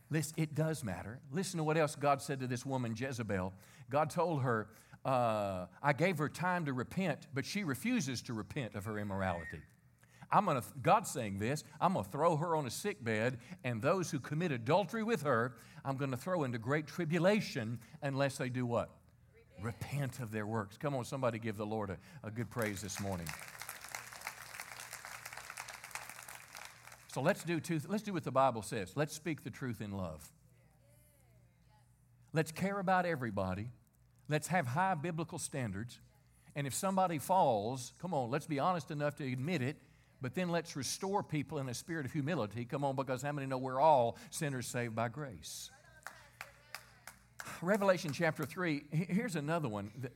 Listen, it does matter. Listen to what else God said to this woman, Jezebel. God told her, uh, I gave her time to repent, but she refuses to repent of her immorality. I'm gonna, God's saying this, I'm gonna throw her on a sick bed, and those who commit adultery with her, I'm gonna throw into great tribulation unless they do what? Repent, Repent of their works. Come on, somebody give the Lord a, a good praise this morning. So let's do two, let's do what the Bible says. Let's speak the truth in love. Let's care about everybody. Let's have high biblical standards. And if somebody falls, come on, let's be honest enough to admit it but then let's restore people in a spirit of humility. Come on, because how many know we're all sinners saved by grace? Revelation chapter 3, here's another one. Uh,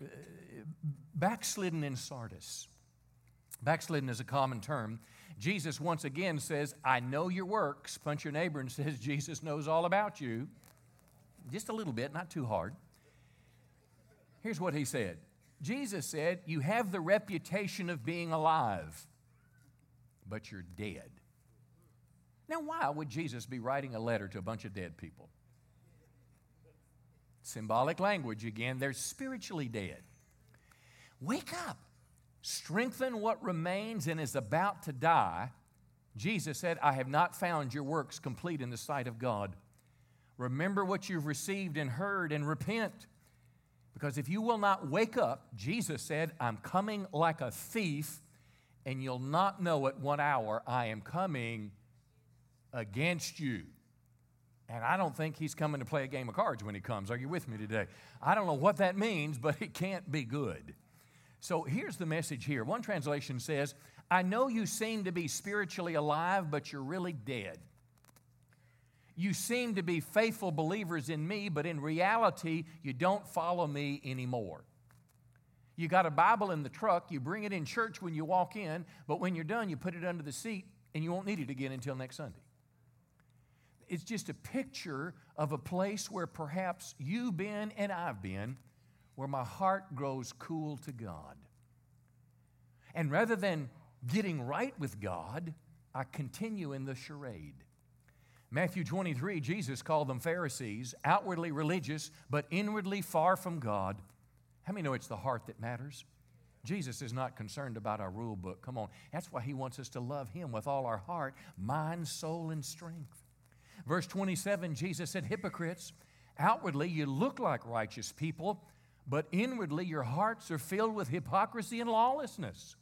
backslidden in Sardis. Backslidden is a common term. Jesus once again says, I know your works. Punch your neighbor and says, Jesus knows all about you. Just a little bit, not too hard. Here's what he said Jesus said, You have the reputation of being alive but you're dead. Now, why would Jesus be writing a letter to a bunch of dead people? Symbolic language again, they're spiritually dead. Wake up, strengthen what remains and is about to die. Jesus said, I have not found your works complete in the sight of God. Remember what you've received and heard and repent. Because if you will not wake up, Jesus said, I'm coming like a thief, and you'll not know at what hour I am coming against you. And I don't think he's coming to play a game of cards when he comes. Are you with me today? I don't know what that means, but it can't be good. So here's the message here. One translation says, I know you seem to be spiritually alive, but you're really dead. You seem to be faithful believers in me, but in reality, you don't follow me anymore. You got a Bible in the truck, you bring it in church when you walk in, but when you're done, you put it under the seat and you won't need it again until next Sunday it's just a picture of a place where perhaps you've been and I've been, where my heart grows cool to God. And rather than getting right with God, I continue in the charade. Matthew 23, Jesus called them Pharisees, outwardly religious, but inwardly far from God. How many know it's the heart that matters? Jesus is not concerned about our rule book. Come on. That's why he wants us to love him with all our heart, mind, soul, and strength. Verse 27, Jesus said, Hypocrites, outwardly you look like righteous people, but inwardly your hearts are filled with hypocrisy and lawlessness.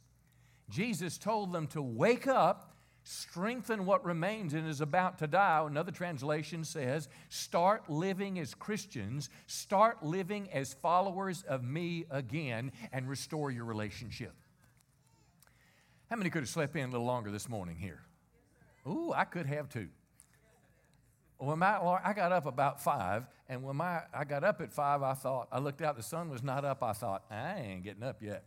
Jesus told them to wake up, strengthen what remains and is about to die. Another translation says, start living as Christians, start living as followers of me again, and restore your relationship. How many could have slept in a little longer this morning here? Ooh, I could have too. When my, I got up about five, and when my, I got up at five, I thought, I looked out, the sun was not up. I thought, I ain't getting up yet.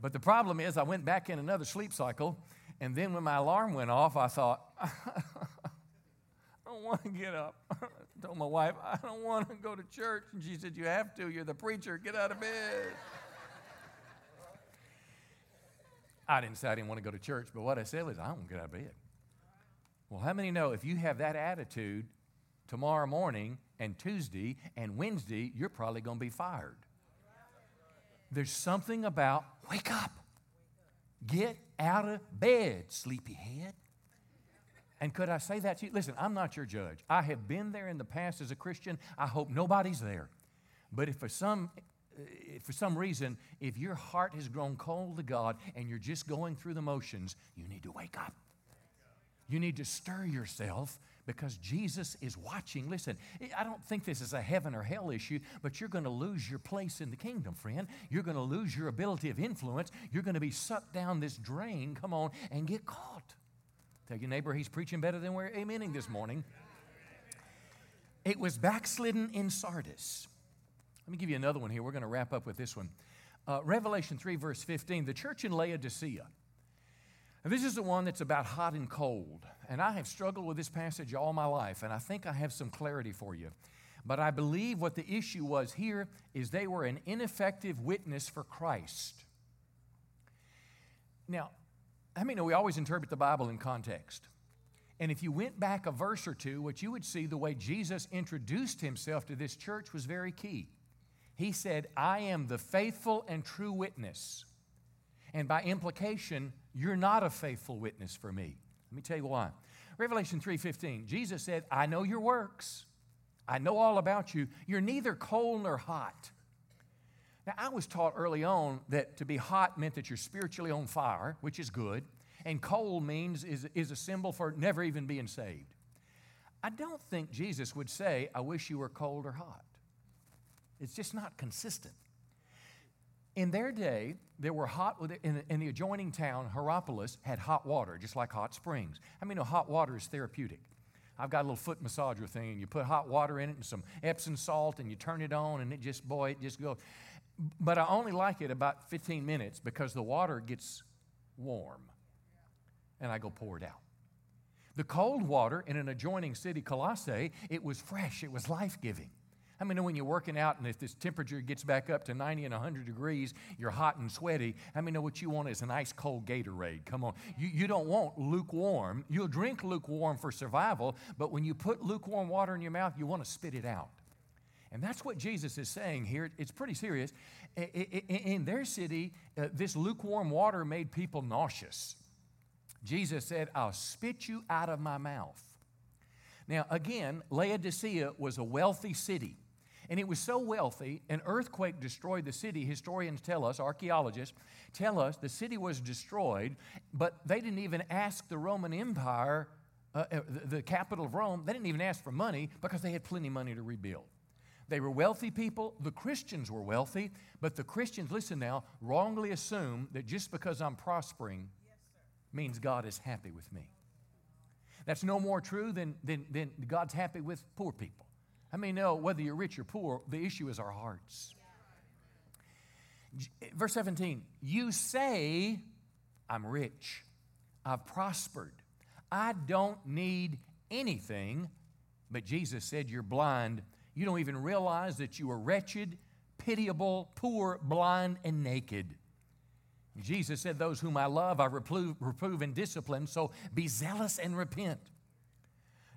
But the problem is, I went back in another sleep cycle, and then when my alarm went off, I thought, I don't want to get up. I told my wife, I don't want to go to church. And she said, You have to. You're the preacher. Get out of bed. I didn't say I didn't want to go to church, but what I said was, I don't want to get out of bed. Well, how many know if you have that attitude tomorrow morning and Tuesday and Wednesday, you're probably going to be fired? There's something about wake up, get out of bed, sleepyhead. And could I say that to you? Listen, I'm not your judge. I have been there in the past as a Christian. I hope nobody's there. But if for some eh, if for some reason, if your heart has grown cold to God and you're just going through the motions, you need to wake up. You need to stir yourself because Jesus is watching. Listen, I don't think this is a heaven or hell issue, but you're going to lose your place in the kingdom, friend. You're going to lose your ability of influence. You're going to be sucked down this drain, come on, and get caught. Tell your neighbor he's preaching better than we're amening this morning. It was backslidden in Sardis. Let me give you another one here. We're going to wrap up with this one. Uh, Revelation 3, verse 15. The church in Laodicea this is the one that's about hot and cold. And I have struggled with this passage all my life, and I think I have some clarity for you. But I believe what the issue was here is they were an ineffective witness for Christ. Now, I mean, we always interpret the Bible in context. And if you went back a verse or two, what you would see the way Jesus introduced himself to this church was very key. He said, I am the faithful and true witness. And by implication, you're not a faithful witness for me. Let me tell you why. Revelation 3:15. Jesus said, "I know your works. I know all about you. You're neither cold nor hot." Now, I was taught early on that to be hot meant that you're spiritually on fire, which is good, and cold means is, is a symbol for never even being saved. I don't think Jesus would say, I wish you were cold or hot. It's just not consistent. In their day, there were hot, in, in the adjoining town, Hierapolis had hot water, just like hot springs. I mean, hot water is therapeutic. I've got a little foot massager thing, and you put hot water in it and some Epsom salt, and you turn it on, and it just, boy, it just goes. But I only like it about 15 minutes because the water gets warm, and I go pour it out. The cold water in an adjoining city, Colossae, it was fresh, it was life giving. I mean, when you're working out and if this temperature gets back up to 90 and 100 degrees, you're hot and sweaty. I mean, know what you want is an ice cold Gatorade. Come on. You, you don't want lukewarm. You'll drink lukewarm for survival, but when you put lukewarm water in your mouth, you want to spit it out. And that's what Jesus is saying here. It's pretty serious. In their city, uh, this lukewarm water made people nauseous. Jesus said, I'll spit you out of my mouth. Now, again, Laodicea was a wealthy city. And it was so wealthy, an earthquake destroyed the city. Historians tell us, archaeologists tell us, the city was destroyed, but they didn't even ask the Roman Empire, uh, uh the, the capital of Rome, they didn't even ask for money because they had plenty of money to rebuild. They were wealthy people. The Christians were wealthy, but the Christians, listen now, wrongly assume that just because I'm prospering means God is happy with me. That's no more true than, than, than God's happy with poor people. I mean, no, whether you're rich or poor, the issue is our hearts. Verse 17, you say, I'm rich, I've prospered, I don't need anything, but Jesus said, You're blind you don't even realize that you are wretched, pitiable, poor, blind, and naked. Jesus said, Those whom I love, I reprove, reprove and discipline, so be zealous and repent.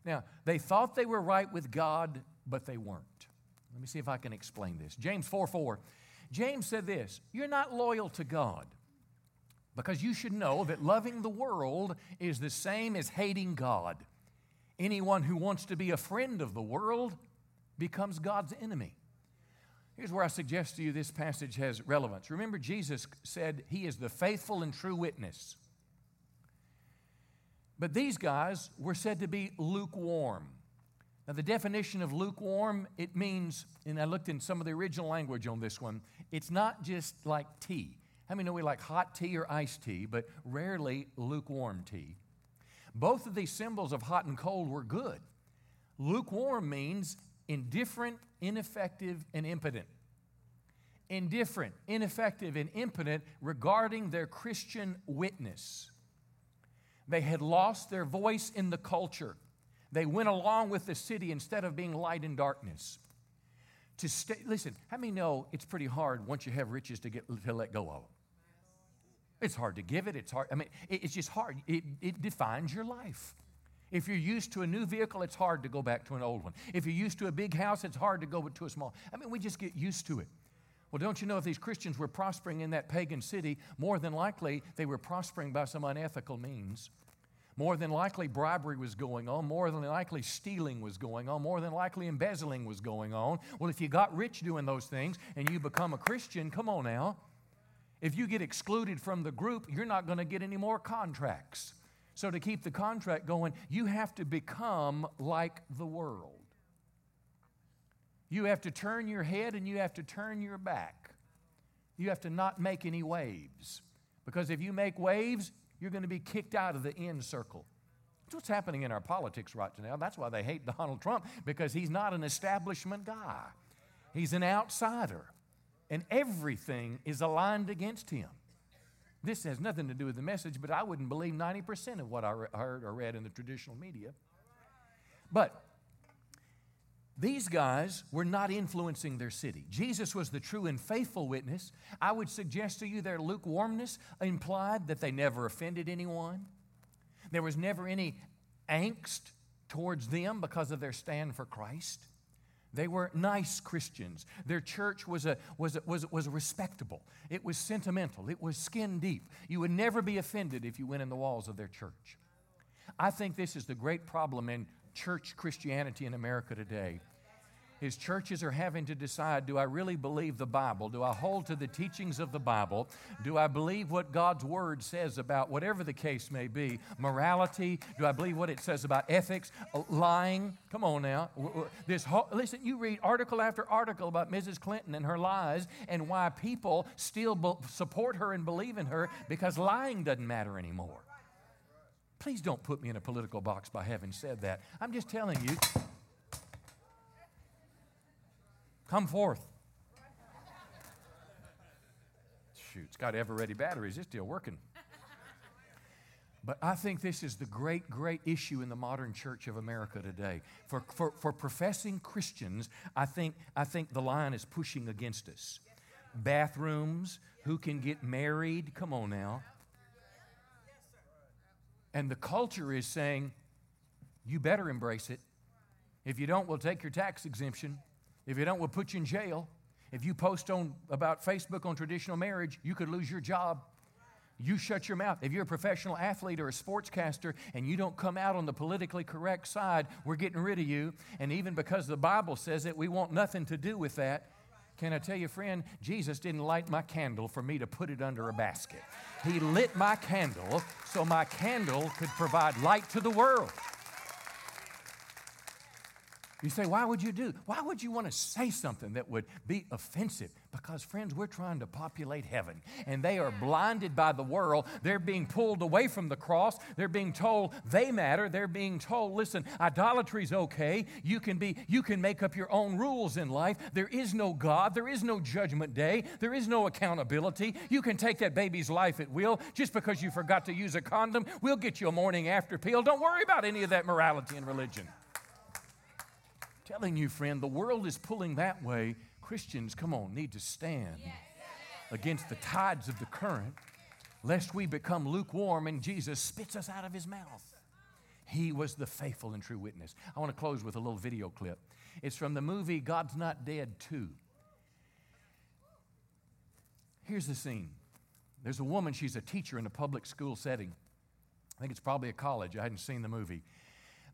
Now, they thought they were right with God, but they weren't. Let me see if I can explain this. James 4 4. James said this You're not loyal to God because you should know that loving the world is the same as hating God. Anyone who wants to be a friend of the world becomes God's enemy. Here's where I suggest to you this passage has relevance. Remember, Jesus said he is the faithful and true witness. But these guys were said to be lukewarm. Now, the definition of lukewarm, it means, and I looked in some of the original language on this one, it's not just like tea. How many know we like hot tea or iced tea, but rarely lukewarm tea? Both of these symbols of hot and cold were good. Lukewarm means indifferent, ineffective, and impotent. Indifferent, ineffective, and impotent regarding their Christian witness. They had lost their voice in the culture. They went along with the city instead of being light in darkness. To stay, listen, how many know it's pretty hard once you have riches to get to let go of? It's hard to give it. It's hard. I mean, it's just hard. It, it defines your life. If you're used to a new vehicle, it's hard to go back to an old one. If you're used to a big house, it's hard to go to a small. I mean, we just get used to it. Well, don't you know if these Christians were prospering in that pagan city, more than likely they were prospering by some unethical means. More than likely, bribery was going on. More than likely, stealing was going on. More than likely, embezzling was going on. Well, if you got rich doing those things and you become a Christian, come on now. If you get excluded from the group, you're not going to get any more contracts. So, to keep the contract going, you have to become like the world. You have to turn your head and you have to turn your back. You have to not make any waves. Because if you make waves, you're going to be kicked out of the end circle. That's what's happening in our politics right now. That's why they hate Donald Trump, because he's not an establishment guy, he's an outsider. And everything is aligned against him. This has nothing to do with the message, but I wouldn't believe 90% of what I heard or read in the traditional media. But these guys were not influencing their city. Jesus was the true and faithful witness. I would suggest to you their lukewarmness implied that they never offended anyone. There was never any angst towards them because of their stand for Christ. They were nice Christians. Their church was, a, was, a, was, was respectable. It was sentimental. It was skin deep. You would never be offended if you went in the walls of their church. I think this is the great problem in church Christianity in America today is churches are having to decide do I really believe the Bible? Do I hold to the teachings of the Bible? Do I believe what God's Word says about whatever the case may be? Morality? Do I believe what it says about ethics? Uh, lying? Come on now. This whole, listen, you read article after article about Mrs. Clinton and her lies and why people still support her and believe in her because lying doesn't matter anymore. Please don't put me in a political box by having said that. I'm just telling you, Come forth. Shoot, it's got ever ready batteries. It's still working. But I think this is the great, great issue in the modern church of America today. For, for, for professing Christians, I think, I think the line is pushing against us. Bathrooms, who can get married, come on now. And the culture is saying, you better embrace it. If you don't, we'll take your tax exemption. If you don't, we'll put you in jail. If you post on about Facebook on traditional marriage, you could lose your job. You shut your mouth. If you're a professional athlete or a sportscaster and you don't come out on the politically correct side, we're getting rid of you. And even because the Bible says it, we want nothing to do with that. Can I tell you, friend, Jesus didn't light my candle for me to put it under a basket. He lit my candle so my candle could provide light to the world. You say, why would you do? Why would you want to say something that would be offensive? Because, friends, we're trying to populate heaven, and they are blinded by the world. They're being pulled away from the cross. They're being told they matter. They're being told, listen, idolatry's okay. You can be, you can make up your own rules in life. There is no God. There is no judgment day. There is no accountability. You can take that baby's life at will just because you forgot to use a condom. We'll get you a morning after pill. Don't worry about any of that morality and religion telling you, friend, the world is pulling that way. Christians, come on, need to stand against the tides of the current, lest we become lukewarm and Jesus spits us out of his mouth. He was the faithful and true witness. I want to close with a little video clip. It's from the movie God's Not Dead 2. Here's the scene there's a woman, she's a teacher in a public school setting. I think it's probably a college. I hadn't seen the movie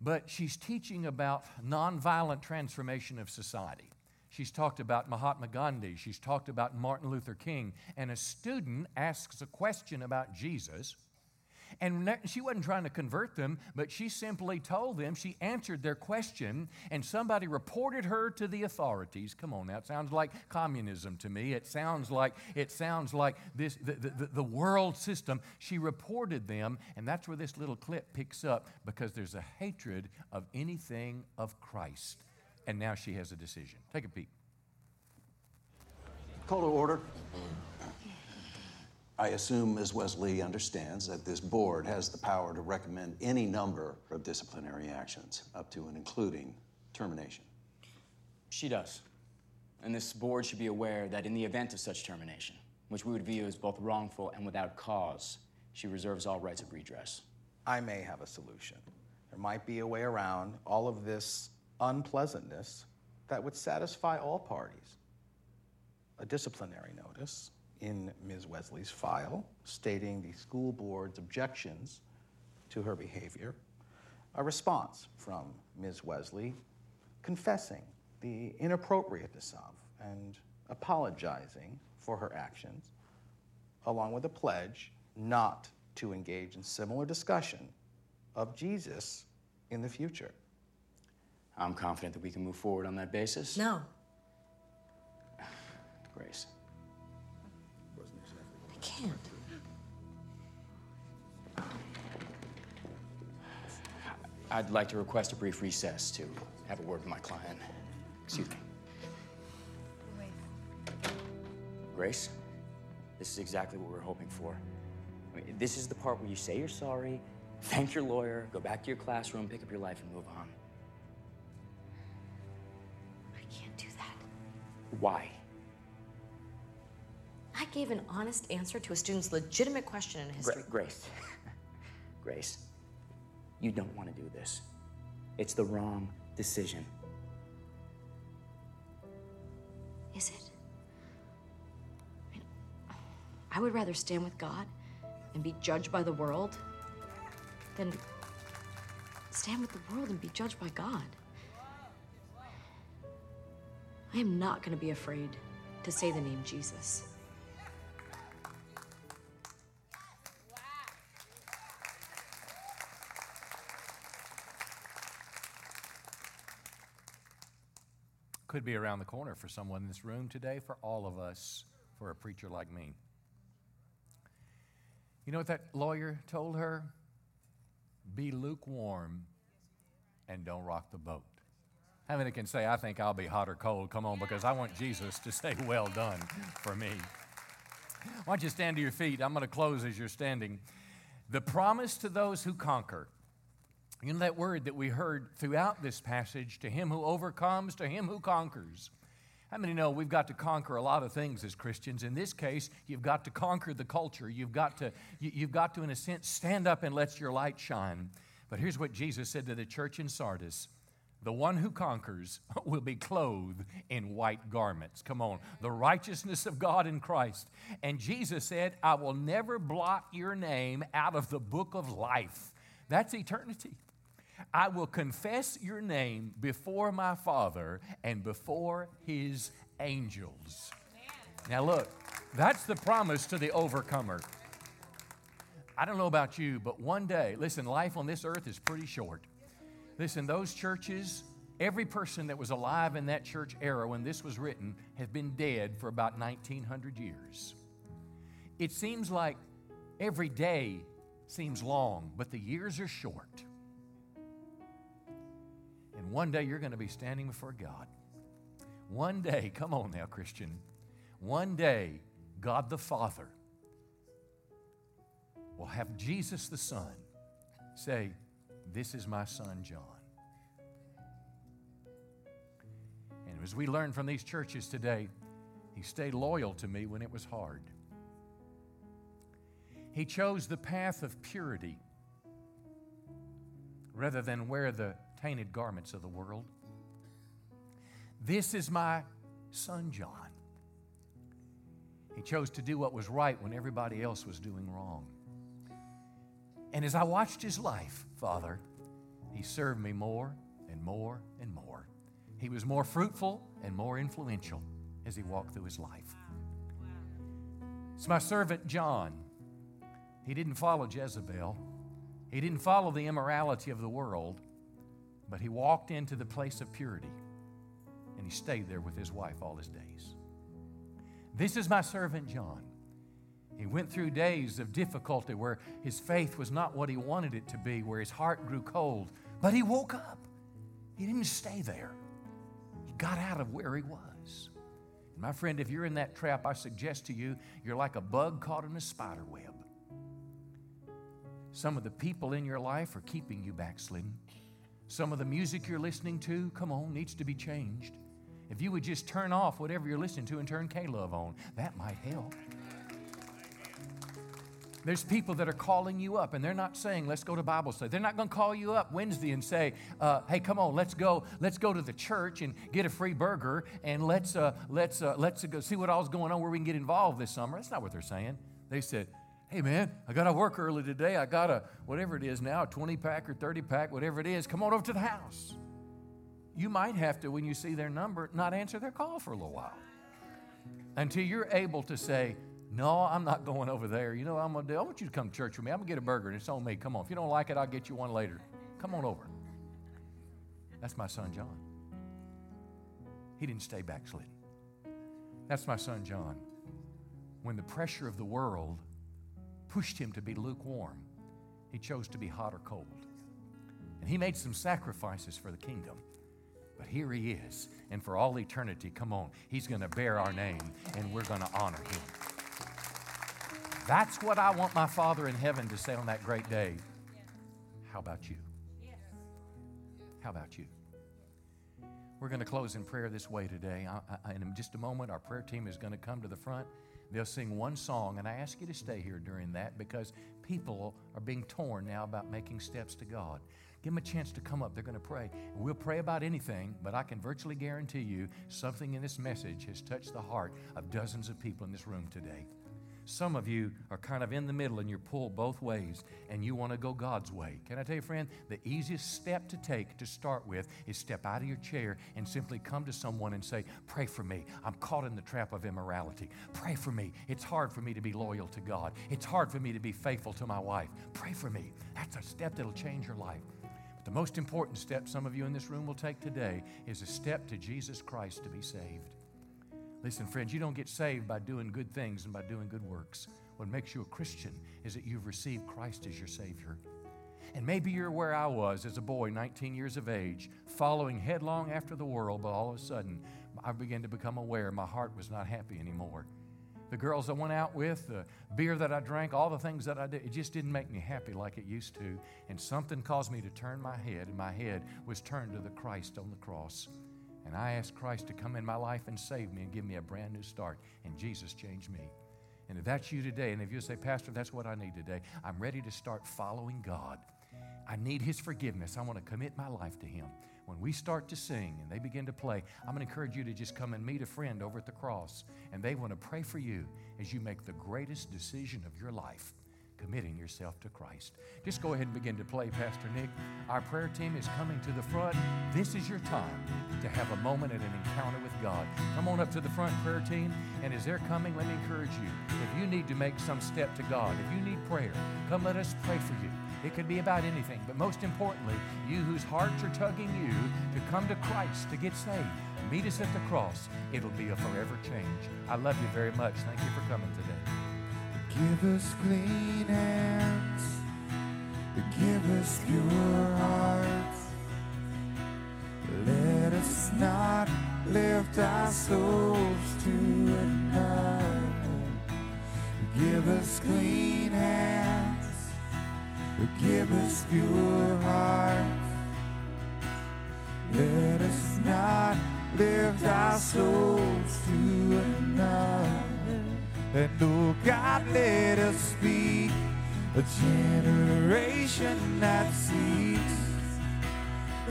but she's teaching about nonviolent transformation of society. She's talked about Mahatma Gandhi, she's talked about Martin Luther King, and a student asks a question about Jesus and she wasn't trying to convert them, but she simply told them, she answered their question, and somebody reported her to the authorities. Come on now, it sounds like communism to me. It sounds like, it sounds like this, the, the, the world system. She reported them, and that's where this little clip picks up because there's a hatred of anything of Christ. And now she has a decision. Take a peek. Call to order. I assume Ms. Wesley understands that this board has the power to recommend any number of disciplinary actions, up to and including termination. She does. And this board should be aware that in the event of such termination, which we would view as both wrongful and without cause, she reserves all rights of redress. I may have a solution. There might be a way around all of this unpleasantness that would satisfy all parties. A disciplinary notice, in Ms. Wesley's file stating the school board's objections to her behavior, a response from Ms. Wesley confessing the inappropriateness of and apologizing for her actions, along with a pledge not to engage in similar discussion of Jesus in the future. I'm confident that we can move forward on that basis. No. Grace. Can't. I'd like to request a brief recess to have a word with my client. Excuse me. Grace, this is exactly what we were hoping for. I mean, this is the part where you say you're sorry, thank your lawyer, go back to your classroom, pick up your life, and move on. I can't do that. Why? I gave an honest answer to a student's legitimate question in history. Gra- Grace. Grace, you don't want to do this. It's the wrong decision. Is it? I, mean, I would rather stand with God and be judged by the world than stand with the world and be judged by God. I am not going to be afraid to say the name Jesus. Could be around the corner for someone in this room today, for all of us, for a preacher like me. You know what that lawyer told her? Be lukewarm and don't rock the boat. How many can say, I think I'll be hot or cold? Come on, because I want Jesus to say, Well done for me. Why don't you stand to your feet? I'm going to close as you're standing. The promise to those who conquer. You know that word that we heard throughout this passage to him who overcomes, to him who conquers. How many know we've got to conquer a lot of things as Christians? In this case, you've got to conquer the culture. You've got to, you, have got to, in a sense, stand up and let your light shine. But here's what Jesus said to the church in Sardis the one who conquers will be clothed in white garments. Come on, the righteousness of God in Christ. And Jesus said, I will never blot your name out of the book of life. That's eternity. I will confess your name before my Father and before his angels. Now, look, that's the promise to the overcomer. I don't know about you, but one day, listen, life on this earth is pretty short. Listen, those churches, every person that was alive in that church era when this was written have been dead for about 1900 years. It seems like every day seems long, but the years are short. One day you're going to be standing before God. One day, come on now, Christian. One day, God the Father will have Jesus the Son say, This is my son, John. And as we learn from these churches today, he stayed loyal to me when it was hard. He chose the path of purity rather than where the tainted garments of the world. This is my son, John. He chose to do what was right when everybody else was doing wrong. And as I watched his life, Father, he served me more and more and more. He was more fruitful and more influential as he walked through his life. It's my servant John. He didn't follow Jezebel, he didn't follow the immorality of the world. But he walked into the place of purity and he stayed there with his wife all his days. This is my servant John. He went through days of difficulty where his faith was not what he wanted it to be, where his heart grew cold, but he woke up. He didn't stay there, he got out of where he was. And my friend, if you're in that trap, I suggest to you, you're like a bug caught in a spider web. Some of the people in your life are keeping you backslidden. Some of the music you're listening to, come on, needs to be changed. If you would just turn off whatever you're listening to and turn K Love on, that might help. There's people that are calling you up and they're not saying, let's go to Bible study. They're not going to call you up Wednesday and say, uh, hey, come on, let's go, let's go to the church and get a free burger and let's, uh, let's, uh, let's go see what all's going on where we can get involved this summer. That's not what they're saying. They said, Hey man, I got to work early today. I got a, whatever it is now, a 20 pack or 30 pack, whatever it is. Come on over to the house. You might have to, when you see their number, not answer their call for a little while until you're able to say, No, I'm not going over there. You know what I'm going to do? I want you to come to church with me. I'm going to get a burger and it's on me. Come on. If you don't like it, I'll get you one later. Come on over. That's my son, John. He didn't stay backslidden. That's my son, John. When the pressure of the world pushed him to be lukewarm. He chose to be hot or cold. And he made some sacrifices for the kingdom. But here he is. And for all eternity, come on, he's going to bear our name and we're going to honor him. That's what I want my Father in heaven to say on that great day. How about you? How about you? We're going to close in prayer this way today. I, I, in just a moment, our prayer team is going to come to the front. They'll sing one song, and I ask you to stay here during that because people are being torn now about making steps to God. Give them a chance to come up. They're going to pray. We'll pray about anything, but I can virtually guarantee you something in this message has touched the heart of dozens of people in this room today. Some of you are kind of in the middle and you're pulled both ways and you want to go God's way. Can I tell you, friend, the easiest step to take to start with is step out of your chair and simply come to someone and say, Pray for me. I'm caught in the trap of immorality. Pray for me. It's hard for me to be loyal to God. It's hard for me to be faithful to my wife. Pray for me. That's a step that'll change your life. But the most important step some of you in this room will take today is a step to Jesus Christ to be saved. Listen, friends, you don't get saved by doing good things and by doing good works. What makes you a Christian is that you've received Christ as your Savior. And maybe you're where I was as a boy, 19 years of age, following headlong after the world, but all of a sudden I began to become aware my heart was not happy anymore. the girls I went out with, the beer that I drank, all the things that I did, it just didn't make me happy like it used to. And something caused me to turn my head, and my head was turned to the Christ on the cross. And I asked Christ to come in my life and save me and give me a brand new start. And Jesus changed me. And if that's you today, and if you say, Pastor, that's what I need today, I'm ready to start following God. I need His forgiveness. I want to commit my life to Him. When we start to sing and they begin to play, I'm going to encourage you to just come and meet a friend over at the cross. And they want to pray for you as you make the greatest decision of your life committing yourself to Christ. Just go ahead and begin to play, Pastor Nick. Our prayer team is coming to the front. This is your time to have a moment and an encounter with God. Come on up to the front, prayer team. And as they're coming, let me encourage you. If you need to make some step to God, if you need prayer, come let us pray for you. It could be about anything, but most importantly, you whose hearts are tugging you to come to Christ to get saved. Meet us at the cross. It'll be a forever change. I love you very much. Thank you for coming today. Give us clean hands, give us pure hearts. Let us not lift our souls to another. Give us clean hands, give us pure hearts. Let us not lift our souls to another. Oh, and oh God, let us be a generation that seeks,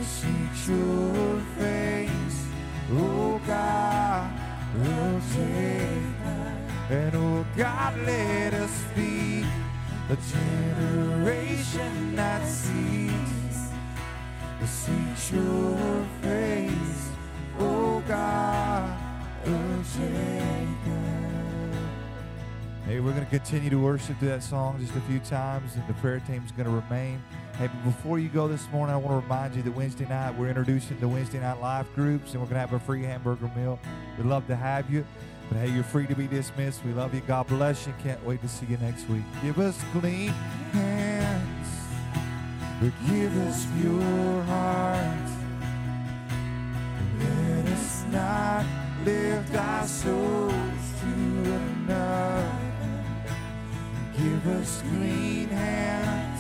seeks your face, oh God, of Jacob. And oh God, let us be a generation that seeks, seeks your face, oh God, of Jacob. Hey, we're going to continue to worship through that song just a few times, and the prayer team's going to remain. Hey, before you go this morning, I want to remind you that Wednesday night we're introducing the Wednesday night life groups, and we're going to have a free hamburger meal. We'd love to have you. But hey, you're free to be dismissed. We love you. God bless you. Can't wait to see you next week. Give us clean hands, but give us pure hearts. Let us not lift our souls to another. Give us clean hands,